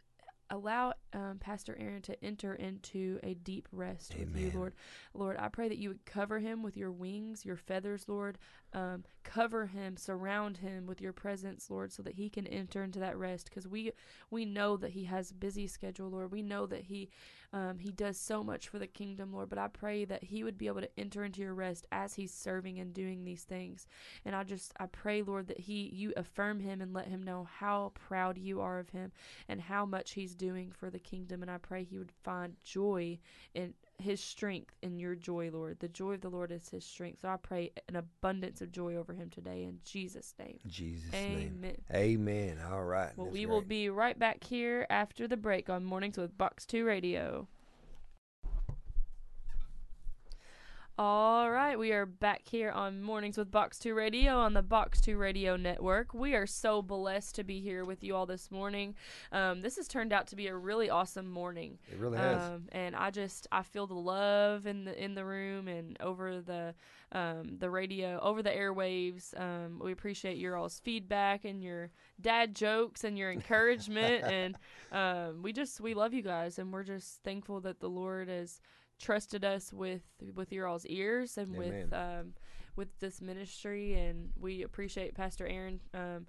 allow um, Pastor Aaron to enter into a deep rest with you, Lord. Lord, I pray that you would cover him with your wings, your feathers, Lord. Um, cover him, surround him with your presence, Lord, so that he can enter into that rest. Because we we know that he has a busy schedule, Lord. We know that he um, he does so much for the kingdom, Lord. But I pray that he would be able to enter into your rest as he's serving and doing these things. And I just I pray, Lord, that he you affirm him and let him know how proud you are of him and how much he's doing for the kingdom. And I pray he would find joy in his strength in your joy, Lord. The joy of the Lord is his strength. So I pray an abundance of joy over him today in Jesus' name. Jesus' name. Amen. Amen. All right. Well, That's we will be right back here after the break on Mornings with Box 2 Radio. All right, we are back here on Mornings with Box 2 Radio on the Box 2 Radio Network. We are so blessed to be here with you all this morning. Um, this has turned out to be a really awesome morning. It really has. Um, and I just I feel the love in the in the room and over the um, the radio over the airwaves. Um, we appreciate your all's feedback and your dad jokes and your encouragement and um, we just we love you guys and we're just thankful that the Lord has trusted us with with your all's ears and with um, with this ministry and we appreciate Pastor Aaron um,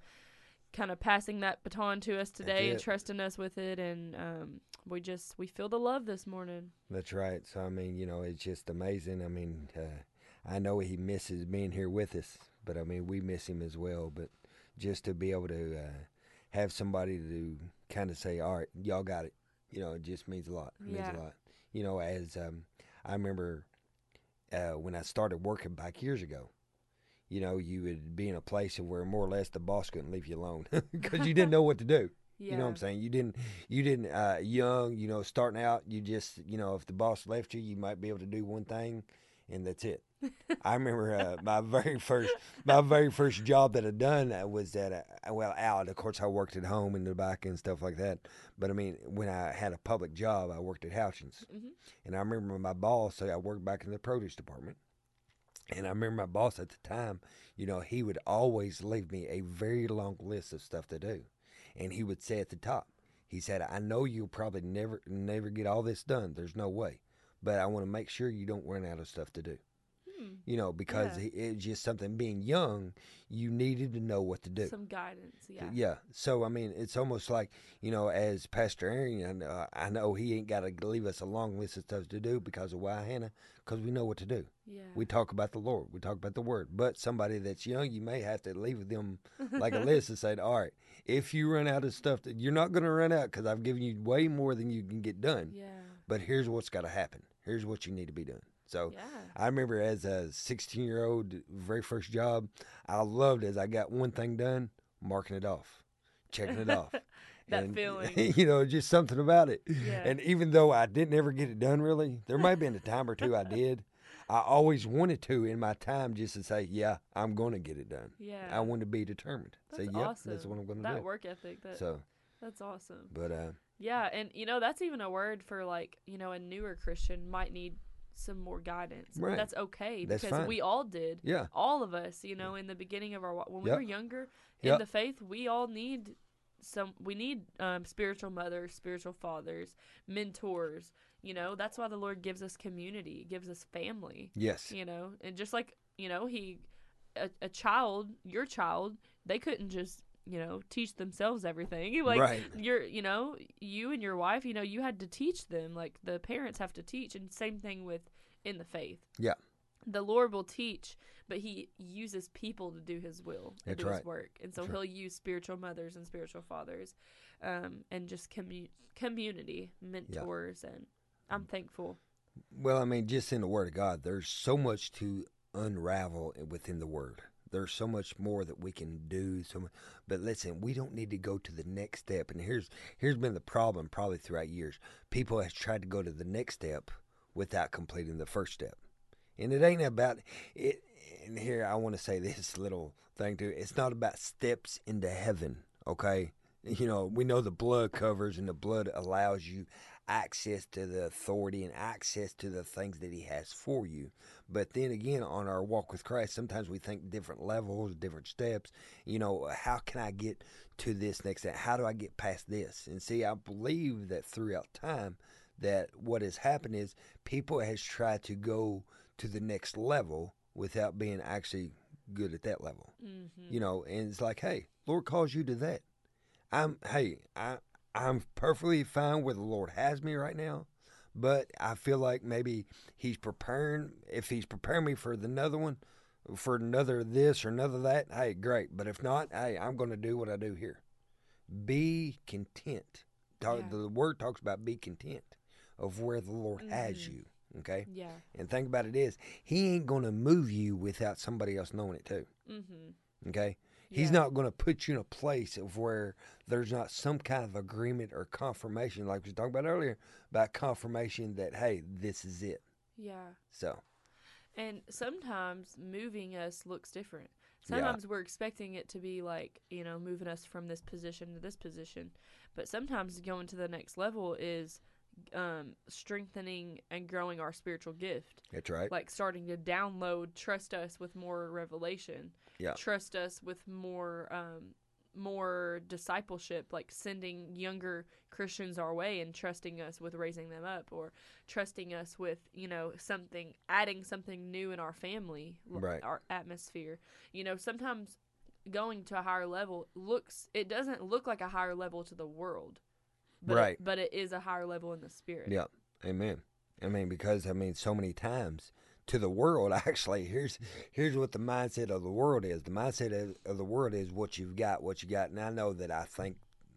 kind of passing that baton to us today and trusting us with it and um, we just we feel the love this morning That's right. So I mean, you know, it's just amazing. I mean, uh, I know he misses being here with us, but I mean, we miss him as well. But just to be able to uh, have somebody to kind of say, "All right, y'all got it," you know, it just means a lot. It means a lot. You know, as um, I remember uh, when I started working back years ago. You know, you would be in a place where more or less the boss couldn't leave you alone because you didn't know what to do. yeah You know what I'm saying? You didn't, you didn't, uh, young, you know, starting out, you just, you know, if the boss left you, you might be able to do one thing and that's it. I remember uh, my very first, my very first job that I done uh, was at, a, well, out. Of course, I worked at home in the back and stuff like that. But I mean, when I had a public job, I worked at Houchens. Mhm. And I remember my boss, I worked back in the produce department. And I remember my boss at the time, you know, he would always leave me a very long list of stuff to do. And he would say at the top, he said, I know you'll probably never never get all this done. There's no way. But I want to make sure you don't run out of stuff to do. Hmm. You know, because Yeah. it's just something being young, you needed to know what to do. some guidance yeah Yeah. So I mean, it's almost like you know, as Pastor Aaron, I know, I know he ain't got to leave us a long list of stuff to do because of why Hannah, because we know what to do. yeah We talk about the Lord, we talk about the Word. But somebody that's young, you may have to leave them like a list and say, all right, if you run out of stuff, that you're not going to run out because I've given you way more than you can get done. yeah But here's what's got to happen. Here's what you need to be doing. So Yeah. I remember as a 16 year old, very first job, I loved as I got one thing done, marking it off, checking it off. That And, feeling. you know, just something about it. Yeah. And even though I didn't ever get it done, really, there might have been a time or two I did. I always wanted to in my time just to say, yeah, I'm going to get it done. Yeah. I want to be determined. That's say, yep, awesome. that's what I'm going to do. that work ethic. That So, that's awesome. but uh, Yeah, and you know that's even a word for like you know a newer Christian might need some more guidance. Right. That's okay That's because fine. we all did. yeah, All of us, you know, in the beginning of our when we Yep. were younger in Yep. the faith, we all need some. We need um, spiritual mothers, spiritual fathers, mentors. You know, that's why the Lord gives us community, gives us family. yes, You know, and just like you know, He, a, a child, your child, they couldn't just you know teach themselves everything. Like right. you're you know you and your wife you know you had to teach them like the parents have to teach and same thing with in the faith Yeah. the lord will teach but he uses people to do his will and That's do his work and so That's he'll use spiritual mothers and spiritual fathers um, and just commu- community mentors and i'm thankful Well, I mean, just in the Word of God, there's so much to unravel within the Word. There's so much more that we can do. So, mu- but listen, we don't need to go to the next step. And here's here's been the problem probably throughout years. People have tried to go to the next step without completing the first step. And it ain't about it. And here I want to say this little thing too. It's not about steps into heaven. Okay, you know we know the blood covers and the blood allows you access to the authority and access to the things that he has for you. But then again, on our walk with Christ, sometimes we think different levels, different steps. You know, how can I get to this next step? How do I get past this? And see, I believe that throughout time, that what has happened is people has tried to go to the next level without being actually good at that level. mm-hmm. You know, and it's like, hey, Lord calls you to that. I'm hey, I I'm perfectly fine where the Lord has me right now, but I feel like maybe He's preparing. If He's preparing me for another one, for another this or another that, hey, great. But if not, hey, I'm going to do what I do here. Be content. Talk, Yeah. The Word talks about be content of where the Lord has Mhm. you. Okay, yeah and think about it is He ain't going to move you without somebody else knowing it too. mm-hmm. Okay. He's Yeah. not going to put you in a place of where there's not some kind of agreement or confirmation, like we talked about earlier, about confirmation that hey, this is it. yeah So And sometimes moving us looks different. Yeah. Sometimes we're expecting it to be like, you know, moving us from this position to this position. But sometimes going to the next level is um, strengthening and growing our spiritual gift. that's right. Like starting to download, trust us with more revelation. Yeah. Trust us with more um, more discipleship, like sending younger Christians our way and trusting us with raising them up or trusting us with, you know, something adding something new in our family, Right. our atmosphere. You know, sometimes going to a higher level looks it doesn't look like a higher level to the world. But Right. It, but it is a higher level in the spirit. Yeah. Amen. I mean, because I mean, so many times to the world, actually, here's here's what the mindset of the world is. The mindset of, of the world is what you've got, what you got. And I know that I think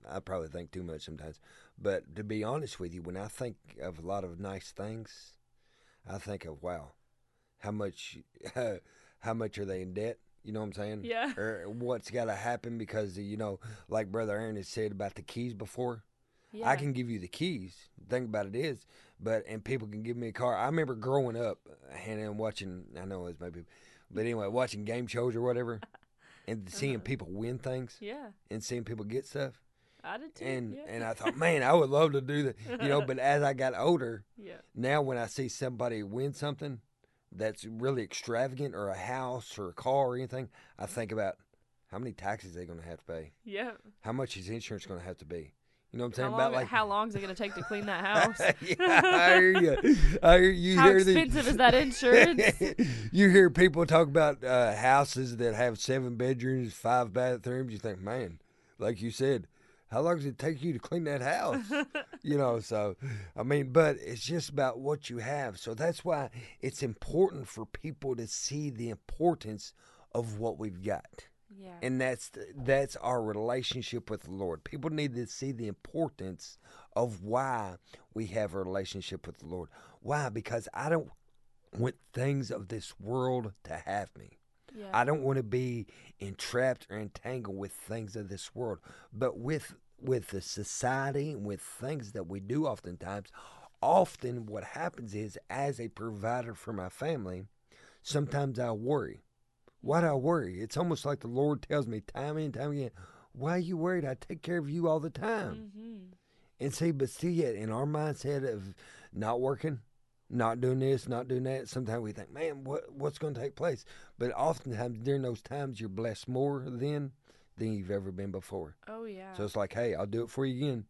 I probably think too much sometimes, but to be honest with you, when I think of a lot of nice things, I think of wow, how much how much are they in debt? You know what I'm saying? Yeah. Or what's got to happen because you know, like Brother Aaron has said about the keys before. Yeah. I can give you the keys. The thing about it is, but and people can give me a car. I remember growing up and watching. I know it's maybe, but anyway, watching game shows or whatever, and seeing Uh-huh. people win things Yeah. and seeing people get stuff. I did too. And yeah. and I thought, man, I would love to do that, you know. But as I got older, yeah. now when I see somebody win something that's really extravagant, or a house or a car or anything, I think about how many taxes they're going to have to pay. Yeah. How much is insurance going to have to be? You know what I'm How saying? long, about like how long is it going to take to clean that house? yeah, I hear you. I hear you. how hear the- expensive is that insurance? you hear people talk about uh, houses that have seven bedrooms, five bathrooms. You think, man, like you said, how long does it take you to clean that house? you know, so I mean, but it's just about what you have. So that's why it's important for people to see the importance of what we've got yeah. and that's that's our relationship with the Lord. People need to see the importance of why we have a relationship with the Lord. Why? Because I don't want things of this world to have me. Yeah. I don't want to be entrapped or entangled with things of this world, but with with the society and with things that we do oftentimes, often what happens is as a provider for my family, sometimes I worry. Why do I worry? It's almost like the Lord tells me time and time again, why are you worried? I take care of you all the time. mm-hmm. And see, but see, yet in our mindset of not working, not doing this, not doing that, sometimes we think, man, what what's going to take place? But oftentimes during those times, you're blessed more then than you've ever been before. Oh yeah. So it's like, hey, I'll do it for you again.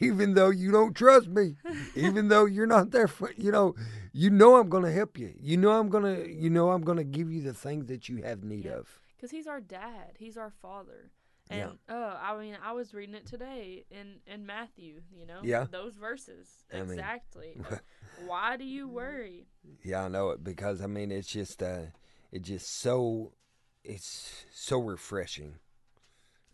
Even though you don't trust me, even though you're not there for you know, you know I'm gonna help you. You know I'm gonna you know I'm gonna give you the things that you have need Yeah. of. because he's our dad. He's our father. And Yeah. oh, I mean, I was reading it today in in Matthew. You know, Yeah. those verses I exactly. Like, Why do you worry? Yeah, I know it because I mean it's just uh it's just so it's so refreshing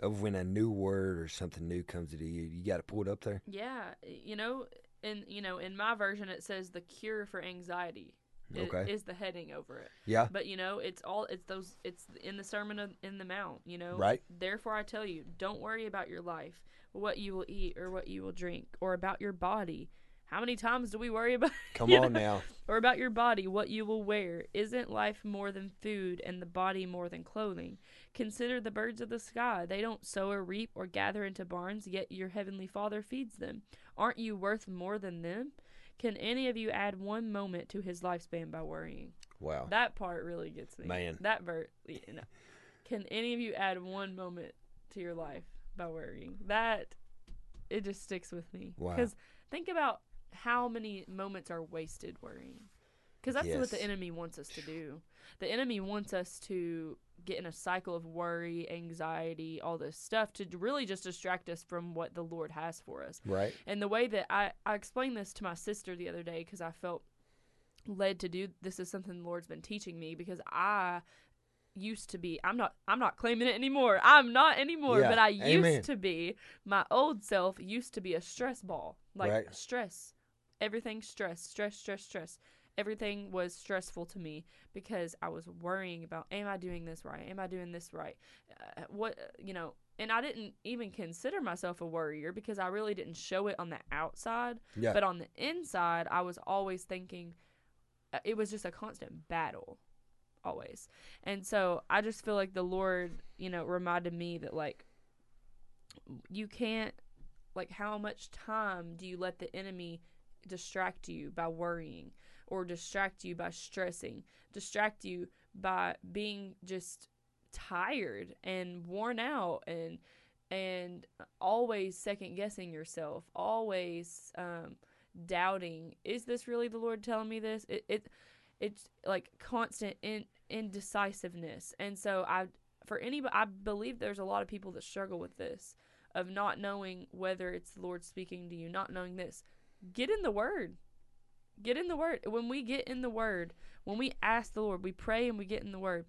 of when a new word or something new comes to you. You got to pull it up there. Yeah, you know, in you know, in my version, it says the cure for anxiety. Okay. is the heading over it. Yeah. But you know, it's all it's those it's in the sermon of, in the mount. You know, Right. Therefore, I tell you, don't worry about your life, what you will eat or what you will drink, or about your body. How many times do we worry about? Come on know, now. Or about your body, what you will wear. Isn't life more than food, and the body more than clothing? Consider the birds of the sky. They don't sow or reap or gather into barns, yet your heavenly Father feeds them. Aren't you worth more than them? Can any of you add one moment to his lifespan by worrying? Wow. That part really gets me. Man. That ver you know. Can any of you add one moment to your life by worrying? That it just sticks with me. Wow. Because think about how many moments are wasted worrying. Because that's what the enemy wants us to do. The enemy wants us to get in a cycle of worry, anxiety, all this stuff to really just distract us from what the Lord has for us. Right. And the way that I, I explained this to my sister the other day because I felt led to do this is something the Lord's been teaching me because I used to be I'm not I'm not claiming it anymore. I'm not anymore, Yeah, but I amen. used to be my old self used to be a stress ball. Like Right. stress. Everything stress, stress, stress, stress. Everything was stressful to me because I was worrying about am I doing this right? Am I doing this right? Uh, what you know, and I didn't even consider myself a worrier because I really didn't show it on the outside. Yeah. But on the inside, I was always thinking uh, it was just a constant battle, always. And so I just feel like the Lord, you know, reminded me that, like, you can't, like, how much time do you let the enemy distract you by worrying or distract you by stressing, distract you by being just tired and worn out and and always second guessing yourself always um doubting is this really the lord telling me this? It, it it's like constant in, indecisiveness. And so i for anybody i believe there's a lot of people that struggle with this of not knowing whether it's the lord speaking to you not knowing this. Get in the word get in the word when we get in the word when we ask the lord we pray and we get in the word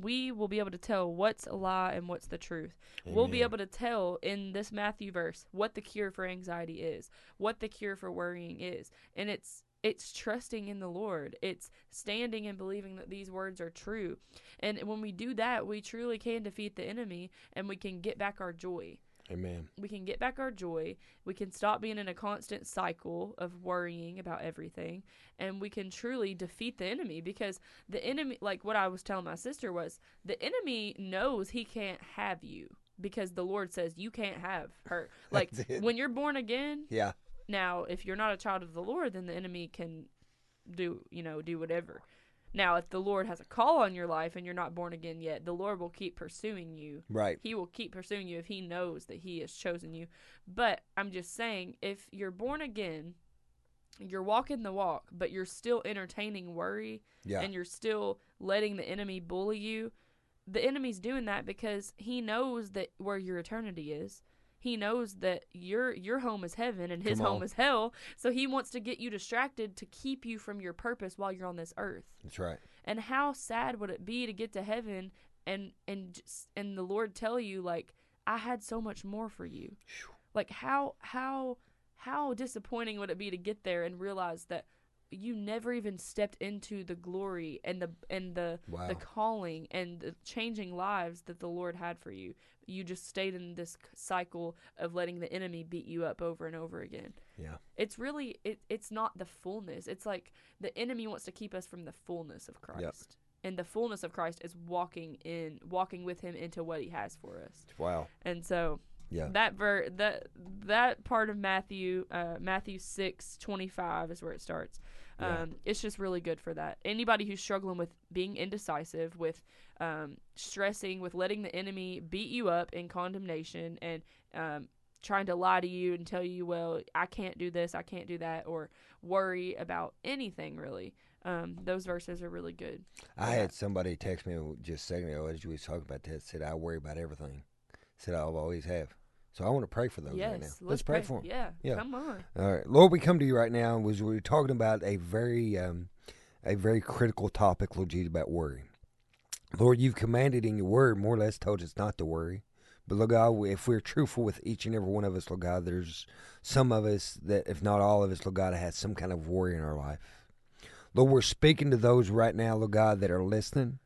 we will be able to tell what's a lie and what's the truth We'll be able to tell in this Matthew verse what the cure for anxiety is, what the cure for worrying is. And it's it's trusting in the Lord. It's standing and believing that these words are true. And when we do that, we truly can defeat the enemy and we can get back our joy. Amen. We can get back our joy. We can stop being in a constant cycle of worrying about everything. And we can truly defeat the enemy because the enemy, like what I was telling my sister, was the enemy knows he can't have you because the Lord says you can't have her. Like when you're born again, Yeah. now if you're not a child of the Lord, then the enemy can do, you know, do whatever. Now, if the Lord has a call on your life and you're not born again yet, the Lord will keep pursuing you Right. he will keep pursuing you if he knows that he has chosen you. But I'm just saying, if you're born again, you're walking the walk, but you're still entertaining worry Yeah. and you're still letting the enemy bully you, the enemy's doing that because he knows that where your eternity is. He knows that your your home is heaven and his home is hell. So he wants to get you distracted to keep you from your purpose while you're on this earth. That's right. And how sad would it be to get to heaven and and just, and the Lord tell you like I had so much more for you. Like how how how disappointing would it be to get there and realize that you never even stepped into the glory and the and the Wow. the calling and the changing lives that the Lord had for you. You just stayed in this cycle of letting the enemy beat you up over and over again. Yeah. It's really it it's not the fullness. It's like the enemy wants to keep us from the fullness of Christ. And the fullness of Christ is walking in walking with him into what he has for us. Wow. And so Yeah. that ver that that part of Matthew uh, Matthew six twenty five is where it starts. Yeah. Um, it's just really good for that. Anybody who's struggling with being indecisive, with um, stressing, with letting the enemy beat you up in condemnation, and um, trying to lie to you and tell you, well, I can't do this, I can't do that, or worry about anything really. Um, those verses are really good. I Yeah. had somebody text me just a second ago as we was talking about that. Said I worry about everything. Said I always have. So I want to pray for those yes, right now. let's, Let's pray, for them. Yeah, Yeah. come on. All right, Lord, we come to you right now. and Was we are talking about a very, um, a very critical topic, Lord Jesus, about worry. Lord, you've commanded in your word, more or less, told us not to worry. But Lord God, if we're truthful with each and every one of us, Lord God, there's some of us that, if not all of us, Lord God, has some kind of worry in our life. Lord, we're speaking to those right now, Lord God, that are listening,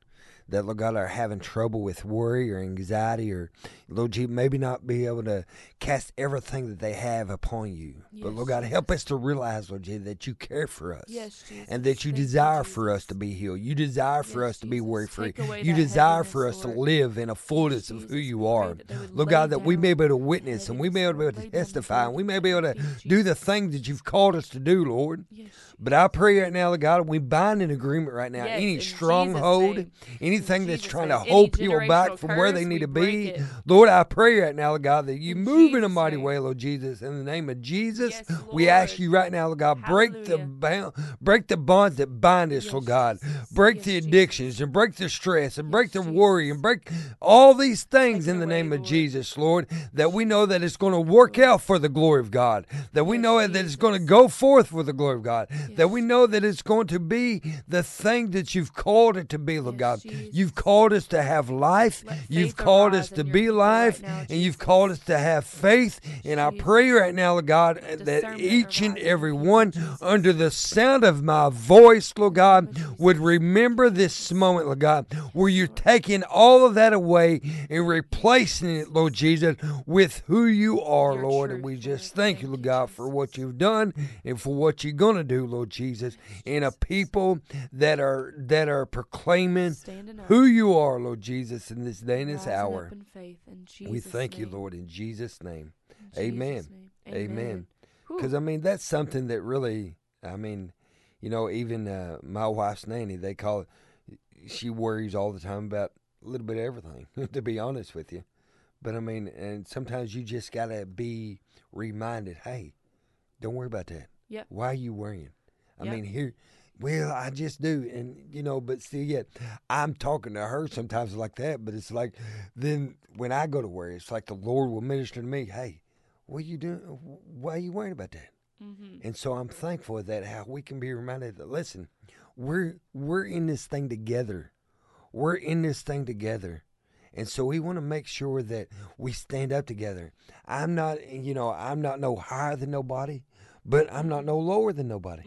that, Lord God, are having trouble with worry or anxiety, or, Lord Jesus, maybe not be able to cast everything that they have upon you. but, Lord God, help us to realize, Lord Jesus, that you care for us. Yes, Jesus. And that you Thank desire for us to be healed. You desire for Yes, us to be Jesus. worry free. You desire for us to live in a fullness of who you are. that they would Lord God, that we may be able to witness and we may be able to Lord. Lay down the testify and we may be able to at your feet, do the Jesus. things that you've called us to do, Lord. Yes, But I pray right now, Lord God, we bind an agreement right now. Yes, Any stronghold, name. Anything In that's Jesus' trying to hold people back from where they need to be, it. Lord, I pray right now, God, that you In move in a mighty name. way, Lord Jesus. In the name of Jesus, Yes, we ask you right now, Lord God, break the Hallelujah. bound, break the bonds that bind us, oh Yes, Lord God. Break Yes, the Jesus. addictions and break the stress and break the worry and break all these things in the name of Lord. Jesus, Lord. That we know that it's going to work Lord. out for the glory of God. That we know that it's going to go forth for the glory of God. that we know that it's going to be the thing that you've called it to be, Lord God. Jesus. You've called us to have life. You've called us to be life. right now, and you've called us to have faith. And I pray right now, Lord God, that each and arise in your every one under the sound of my voice, Lord God, would remember this moment, Lord God, where you're taking all of that away and replacing it, Lord Jesus, with who you are, Lord. And we just thank you, Lord God, for what you've done and for what you're gonna do, Lord Jesus, in a people that are that are proclaiming. Who you are, Lord Jesus, in this day and this rising hour. In faith in Jesus We thank you. Lord, in Jesus' name. In Amen. Jesus' name. Amen. Because I mean, that's something that really, I mean, you know, even uh, my wife's nanny, they call it. She worries all the time about a little bit of everything. to be honest with you, but I mean, and sometimes you just gotta be reminded, hey, don't worry about that. Yep. Why are you worrying? I Yep. mean, here. Well, I just do, and you know, but still, yet I'm talking to her sometimes like that. But it's like, then when I go to worry, it's like the Lord will minister to me. Hey, what are you doing? Why are you worrying about that? hmm And so I'm thankful that how we can be reminded that listen, we're we're in this thing together. We're in this thing together. And so we want to make sure that we stand up together. I'm not, you know, I'm not no higher than nobody, but I'm not no lower than nobody.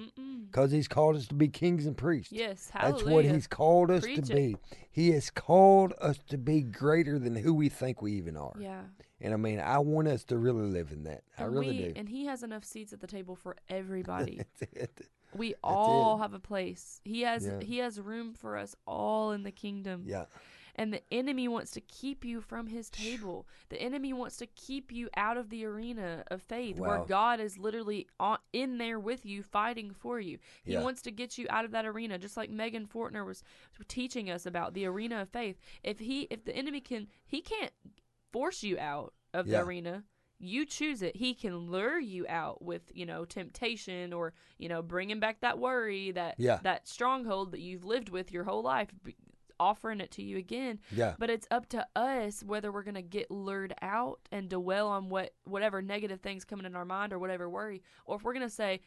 Because he's called us to be kings and priests. Yes. Hallelujah. That's what he's called us Preach to it. be. He has called us to be greater than who we think we even are. Yeah. And I mean, I want us to really live in that. I And really we, do. And he has enough seats at the table for everybody. We all have a place. He has Yeah. he has room for us all in the kingdom. yeah. And the enemy wants to keep you from his table. The enemy wants to keep you out of the arena of faith where God is literally on, in there with you, fighting for you. He Yeah. wants to get you out of that arena, just like Megan Fortner was teaching us about the arena of faith. If he, if the enemy can, he can't force you out of Yeah. the arena. You choose it. He can lure you out with, you know, temptation or, you know, bringing back that worry, that Yeah. that stronghold that you've lived with your whole life, offering it to you again. Yeah. But it's up to us whether we're going to get lured out and dwell on what whatever negative things coming in our mind or whatever worry, or if we're going to say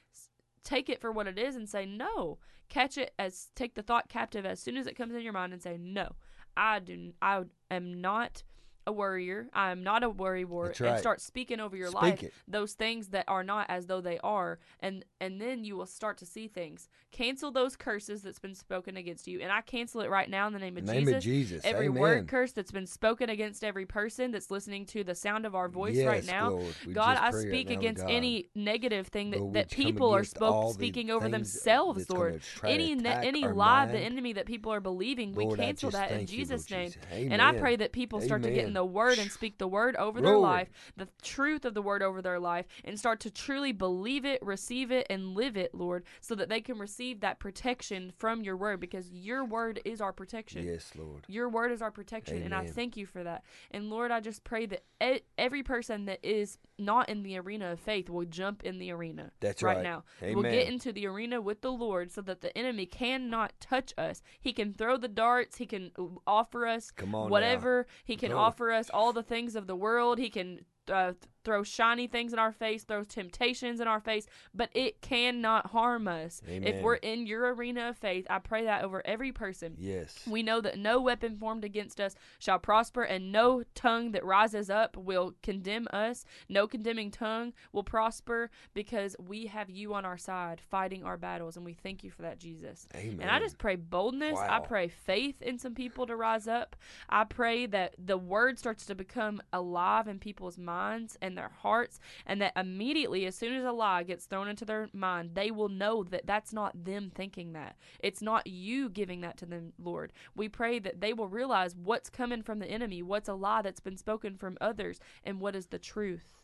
take it for what it is and say no, catch it as take the thought captive as soon as it comes in your mind and say no. I do I am not a worrier. I am not a worry wart. Right. And start speaking over your Speak life it. those things that are not as though they are, and and then you will start to see things. Cancel those curses that's been spoken against you, and I cancel it right now in the name of name Jesus. of Jesus. Every Amen. word curse that's been spoken against every person that's listening to the sound of our voice right now. God, I right speak now against any negative thing that, Lord, that people are spoke, speaking over themselves, Lord. Any ne- any lie of the enemy that people are believing, we Lord, I cancel that in Jesus' name. Jesus. And I pray that people start to get in Amen. The word and speak the word over their life, the truth of the word over their life, and start to truly believe it, receive it, and live it, Lord, so that they can receive that protection from your word because your word is our protection. Yes, Lord. Your word is our protection, and I thank you for that. And Lord, I just pray that e- every person that is not in the arena of faith will jump in the arena That's right, right. now. Amen. We'll get into the arena with the Lord so that the enemy cannot touch us. He can throw the darts, he can uh, offer us on now. whatever, he can offer us all the things of the world, he can uh, th- throw shiny things in our face, throw temptations in our face, but it cannot harm us. If we're in your arena of faith, I pray that over every person. Yes. We know that no weapon formed against us shall prosper, and no tongue that rises up will condemn us. No condemning tongue will prosper because we have you on our side fighting our battles, and we thank you for that, Jesus. Amen. And I just pray boldness. I pray faith in some people to rise up. I pray that the word starts to become alive in people's minds and their hearts, and that immediately, as soon as a lie gets thrown into their mind, they will know that that's not them thinking that. It's not you giving that to them, Lord. We pray that they will realize what's coming from the enemy, what's a lie that's been spoken from others, and what is the truth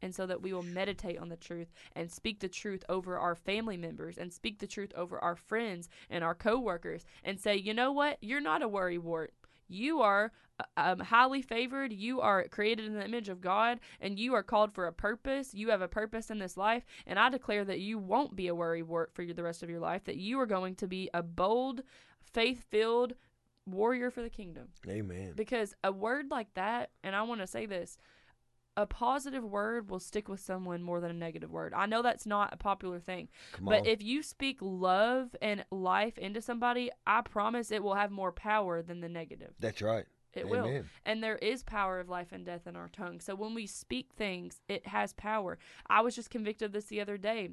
and so that we will meditate on the truth and speak the truth over our family members and speak the truth over our friends and our coworkers and say, you know what, you're not a worry wart. You are uh, um, highly favored. You are created in the image of God, and you are called for a purpose. You have a purpose in this life, and I declare that you won't be a worry wart for the rest of your life. That you are going to be a bold, faith-filled warrior for the kingdom. Amen. Because a word like that, and I want to say this, a positive word will stick with someone more than a negative word. I know that's not a popular thing, Come but on. if you speak love and life into somebody, I promise it will have more power than the negative. That's right. It will. And there is power of life and death in our tongue. So when we speak things, it has power. I was just convicted of this the other day.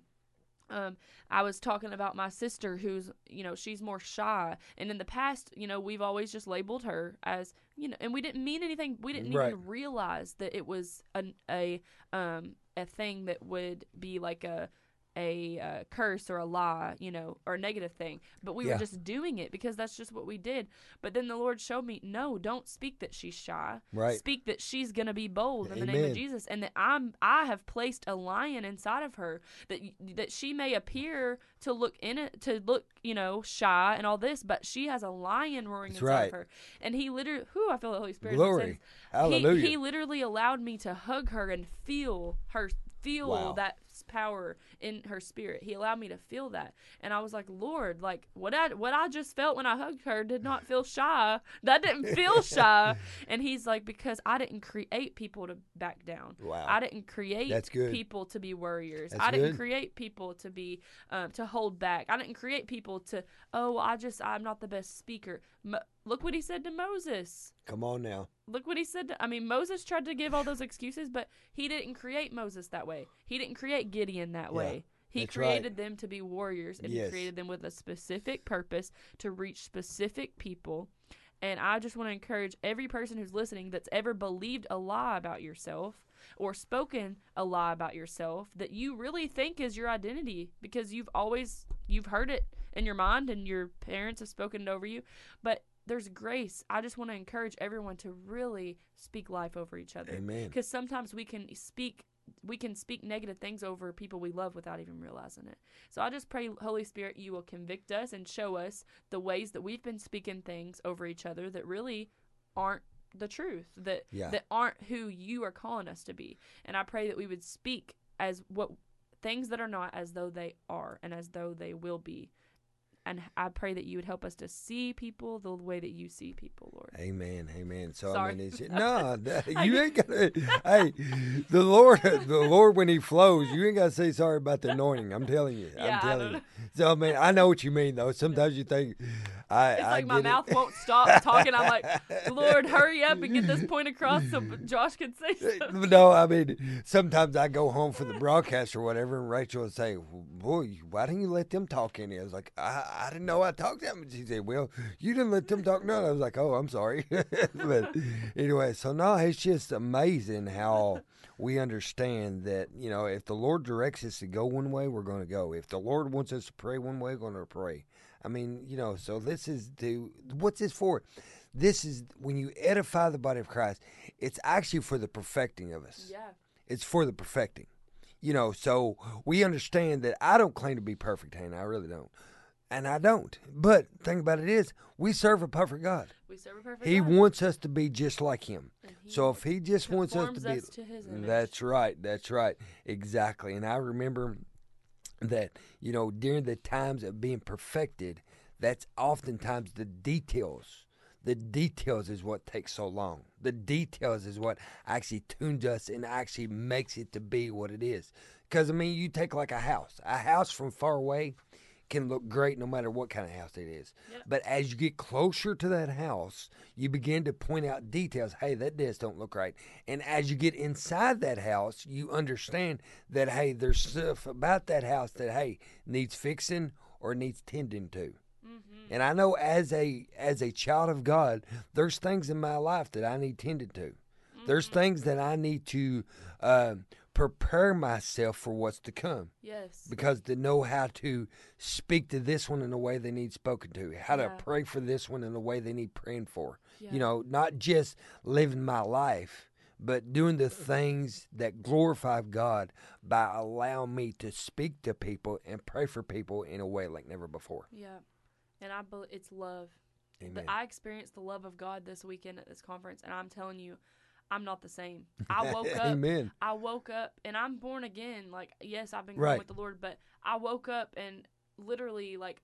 Um, I was talking about my sister who's, you know, she's more shy. And in the past, you know, we've always just labeled her as, you know, and we didn't mean anything. We didn't Right. even realize that it was an, a, um, a thing that would be like a, a uh, curse or a lie, you know, or a negative thing. But we Yeah. were just doing it because that's just what we did. But then the Lord showed me, no, don't speak that she's shy. Right. Speak that she's gonna be bold in the name of Jesus, and that I'm I have placed a lion inside of her that that she may appear to look in it to look you know shy and all this, but she has a lion roaring That's inside right. of her. And he literally, who I feel the Holy Spirit. Glory. He, Hallelujah. he literally allowed me to hug her and feel her feel Wow. that power in her spirit. He allowed me to feel that, and I was like, Lord, like what I what I just felt when I hugged her did not feel shy. That didn't feel shy. And he's like, because I didn't create people to back down. Wow. I didn't create That's good. people to be warriors. That's I didn't good. create people to be um, to hold back. I didn't create people to oh I just I'm not the best speaker. Look what he said to Moses. Come on now. Look what he said. To, I mean, Moses tried to give all those excuses, but he didn't create Moses that way. He didn't create Gideon that Yeah, way. He that's right. created them to be warriors, and Yes. he created them with a specific purpose to reach specific people. And I just want to encourage every person who's listening that's ever believed a lie about yourself or spoken a lie about yourself that you really think is your identity because you've always you've heard it in your mind and your parents have spoken it over you. But there's grace. I just want to encourage everyone to really speak life over each other. Amen. Because sometimes we can speak we can speak negative things over people we love without even realizing it. So I just pray, Holy Spirit, you will convict us and show us the ways that we've been speaking things over each other that really aren't the truth, that Yeah. that aren't who you are calling us to be. And I pray that we would speak as what things that are not as though they are and as though they will be. And I pray that you would help us to see people the way that you see people, Lord. Amen. Amen. So Sorry. I mean, it's, no, you ain't gotta. hey, the Lord, the Lord, when He flows, you ain't gotta say sorry about the anointing. I'm telling you. Yeah, I'm telling you. So I mean, I know what you mean though. Sometimes you think, I, It's I like my it. mouth won't stop talking. I'm like, Lord, hurry up and get this point across so Josh can say something. No, I mean, sometimes I go home for the broadcast or whatever, and Rachel would say, "Boy, why didn't you let them talk in?" I was like, "I, I didn't know I talked to them." And she said, "Well, you didn't let them talk none." I was like, "Oh, I'm sorry." but anyway, so no, it's just amazing how we understand that you know if the Lord directs us to go one way, we're going to go. If the Lord wants us to pray one way, we're going to pray. I mean, you know, so this is to what's this for? This is when you edify the body of Christ. It's actually for the perfecting of us. Yeah. It's for the perfecting. You know, so we understand that I don't claim to be perfect, Hannah. I really don't. And I don't. But the thing about it is, we serve a perfect God. We serve a perfect He God, wants us to be just like Him. So if He just wants us to be. us to his image. That's right. That's right. Exactly. And I remember that, you know, during the times of being perfected, that's oftentimes the details. The details is what takes so long. The details is what actually tunes us and actually makes it to be what it is. Because, I mean, you take like a house, a house from far away can look great no matter what kind of house it is. Yep. But as you get closer to that house, you begin to point out details. Hey, that desk don't look right. And as you get inside that house, you understand that hey, there's stuff about that house that hey needs fixing or needs tending to. Mm-hmm. And I know as a as a child of God, there's things in my life that I need tended to. There's Mm-hmm. things that I need to uh, prepare myself for what's to come Yes. because to know how to speak to this one in the way they need spoken to, how Yeah. to pray for this one in the way they need praying for. Yeah. You know, not just living my life, but doing the things that glorify God by allowing me to speak to people and pray for people in a way like never before. Yeah. And I believe it's love. Amen. But I experienced the love of God this weekend at this conference, and I'm telling you, I'm not the same. I woke up. Amen. I woke up, and I'm born again. Like, yes, I've been Right. with the Lord, but I woke up and literally, like,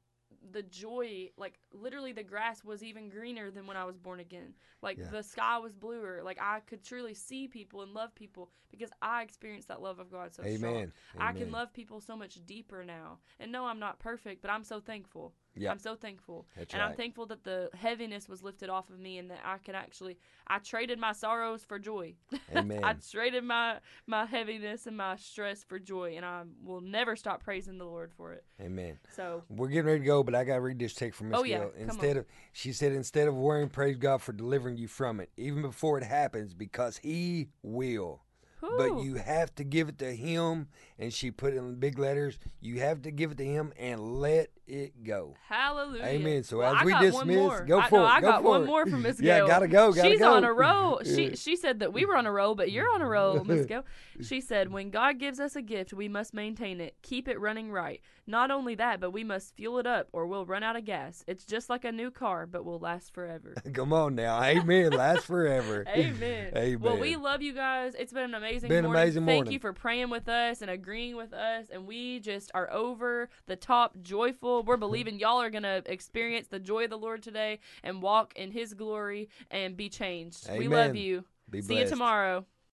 the joy, like, literally, the grass was even greener than when I was born again. Like, Yeah. the sky was bluer. Like, I could truly see people and love people because I experienced that love of God so strong. Amen. I can love people so much deeper now. And no, I'm not perfect, but I'm so thankful. Yeah. I'm so thankful. That's and I'm thankful that the heaviness was lifted off of me and that I could actually I traded my sorrows for joy. Amen. I traded my my heaviness and my stress for joy and I will never stop praising the Lord for it. Amen. So We're getting ready to go, but I got to read this text from Miss Oh, yeah. Come Instead of, she said, instead of worrying, praise God for delivering you from it, even before it happens, because He will. But you have to give it to Him, and she put it in big letters. You have to give it to Him and let it go. hallelujah. Amen. So Well, as I we dismiss, go I, for no, it. I Go got one it. more from Miss Go. Yeah, gotta go, gotta She's go. on a roll. She she said that we were on a roll, but you're on a roll, Miss Gail. She said, "When God gives us a gift, we must maintain it, keep it running right. Not only that, but we must fuel it up, or we'll run out of gas. It's just like a new car, but will last forever." Come on now. Amen. Last forever. Amen. Amen. Well, we love you guys. It's been an amazing Been an morning. amazing Thank morning. you for praying with us and agreeing with us. And we just are over the top joyful. We're believing y'all are going to experience the joy of the Lord today and walk in his glory and be changed. We love you. Be See you tomorrow.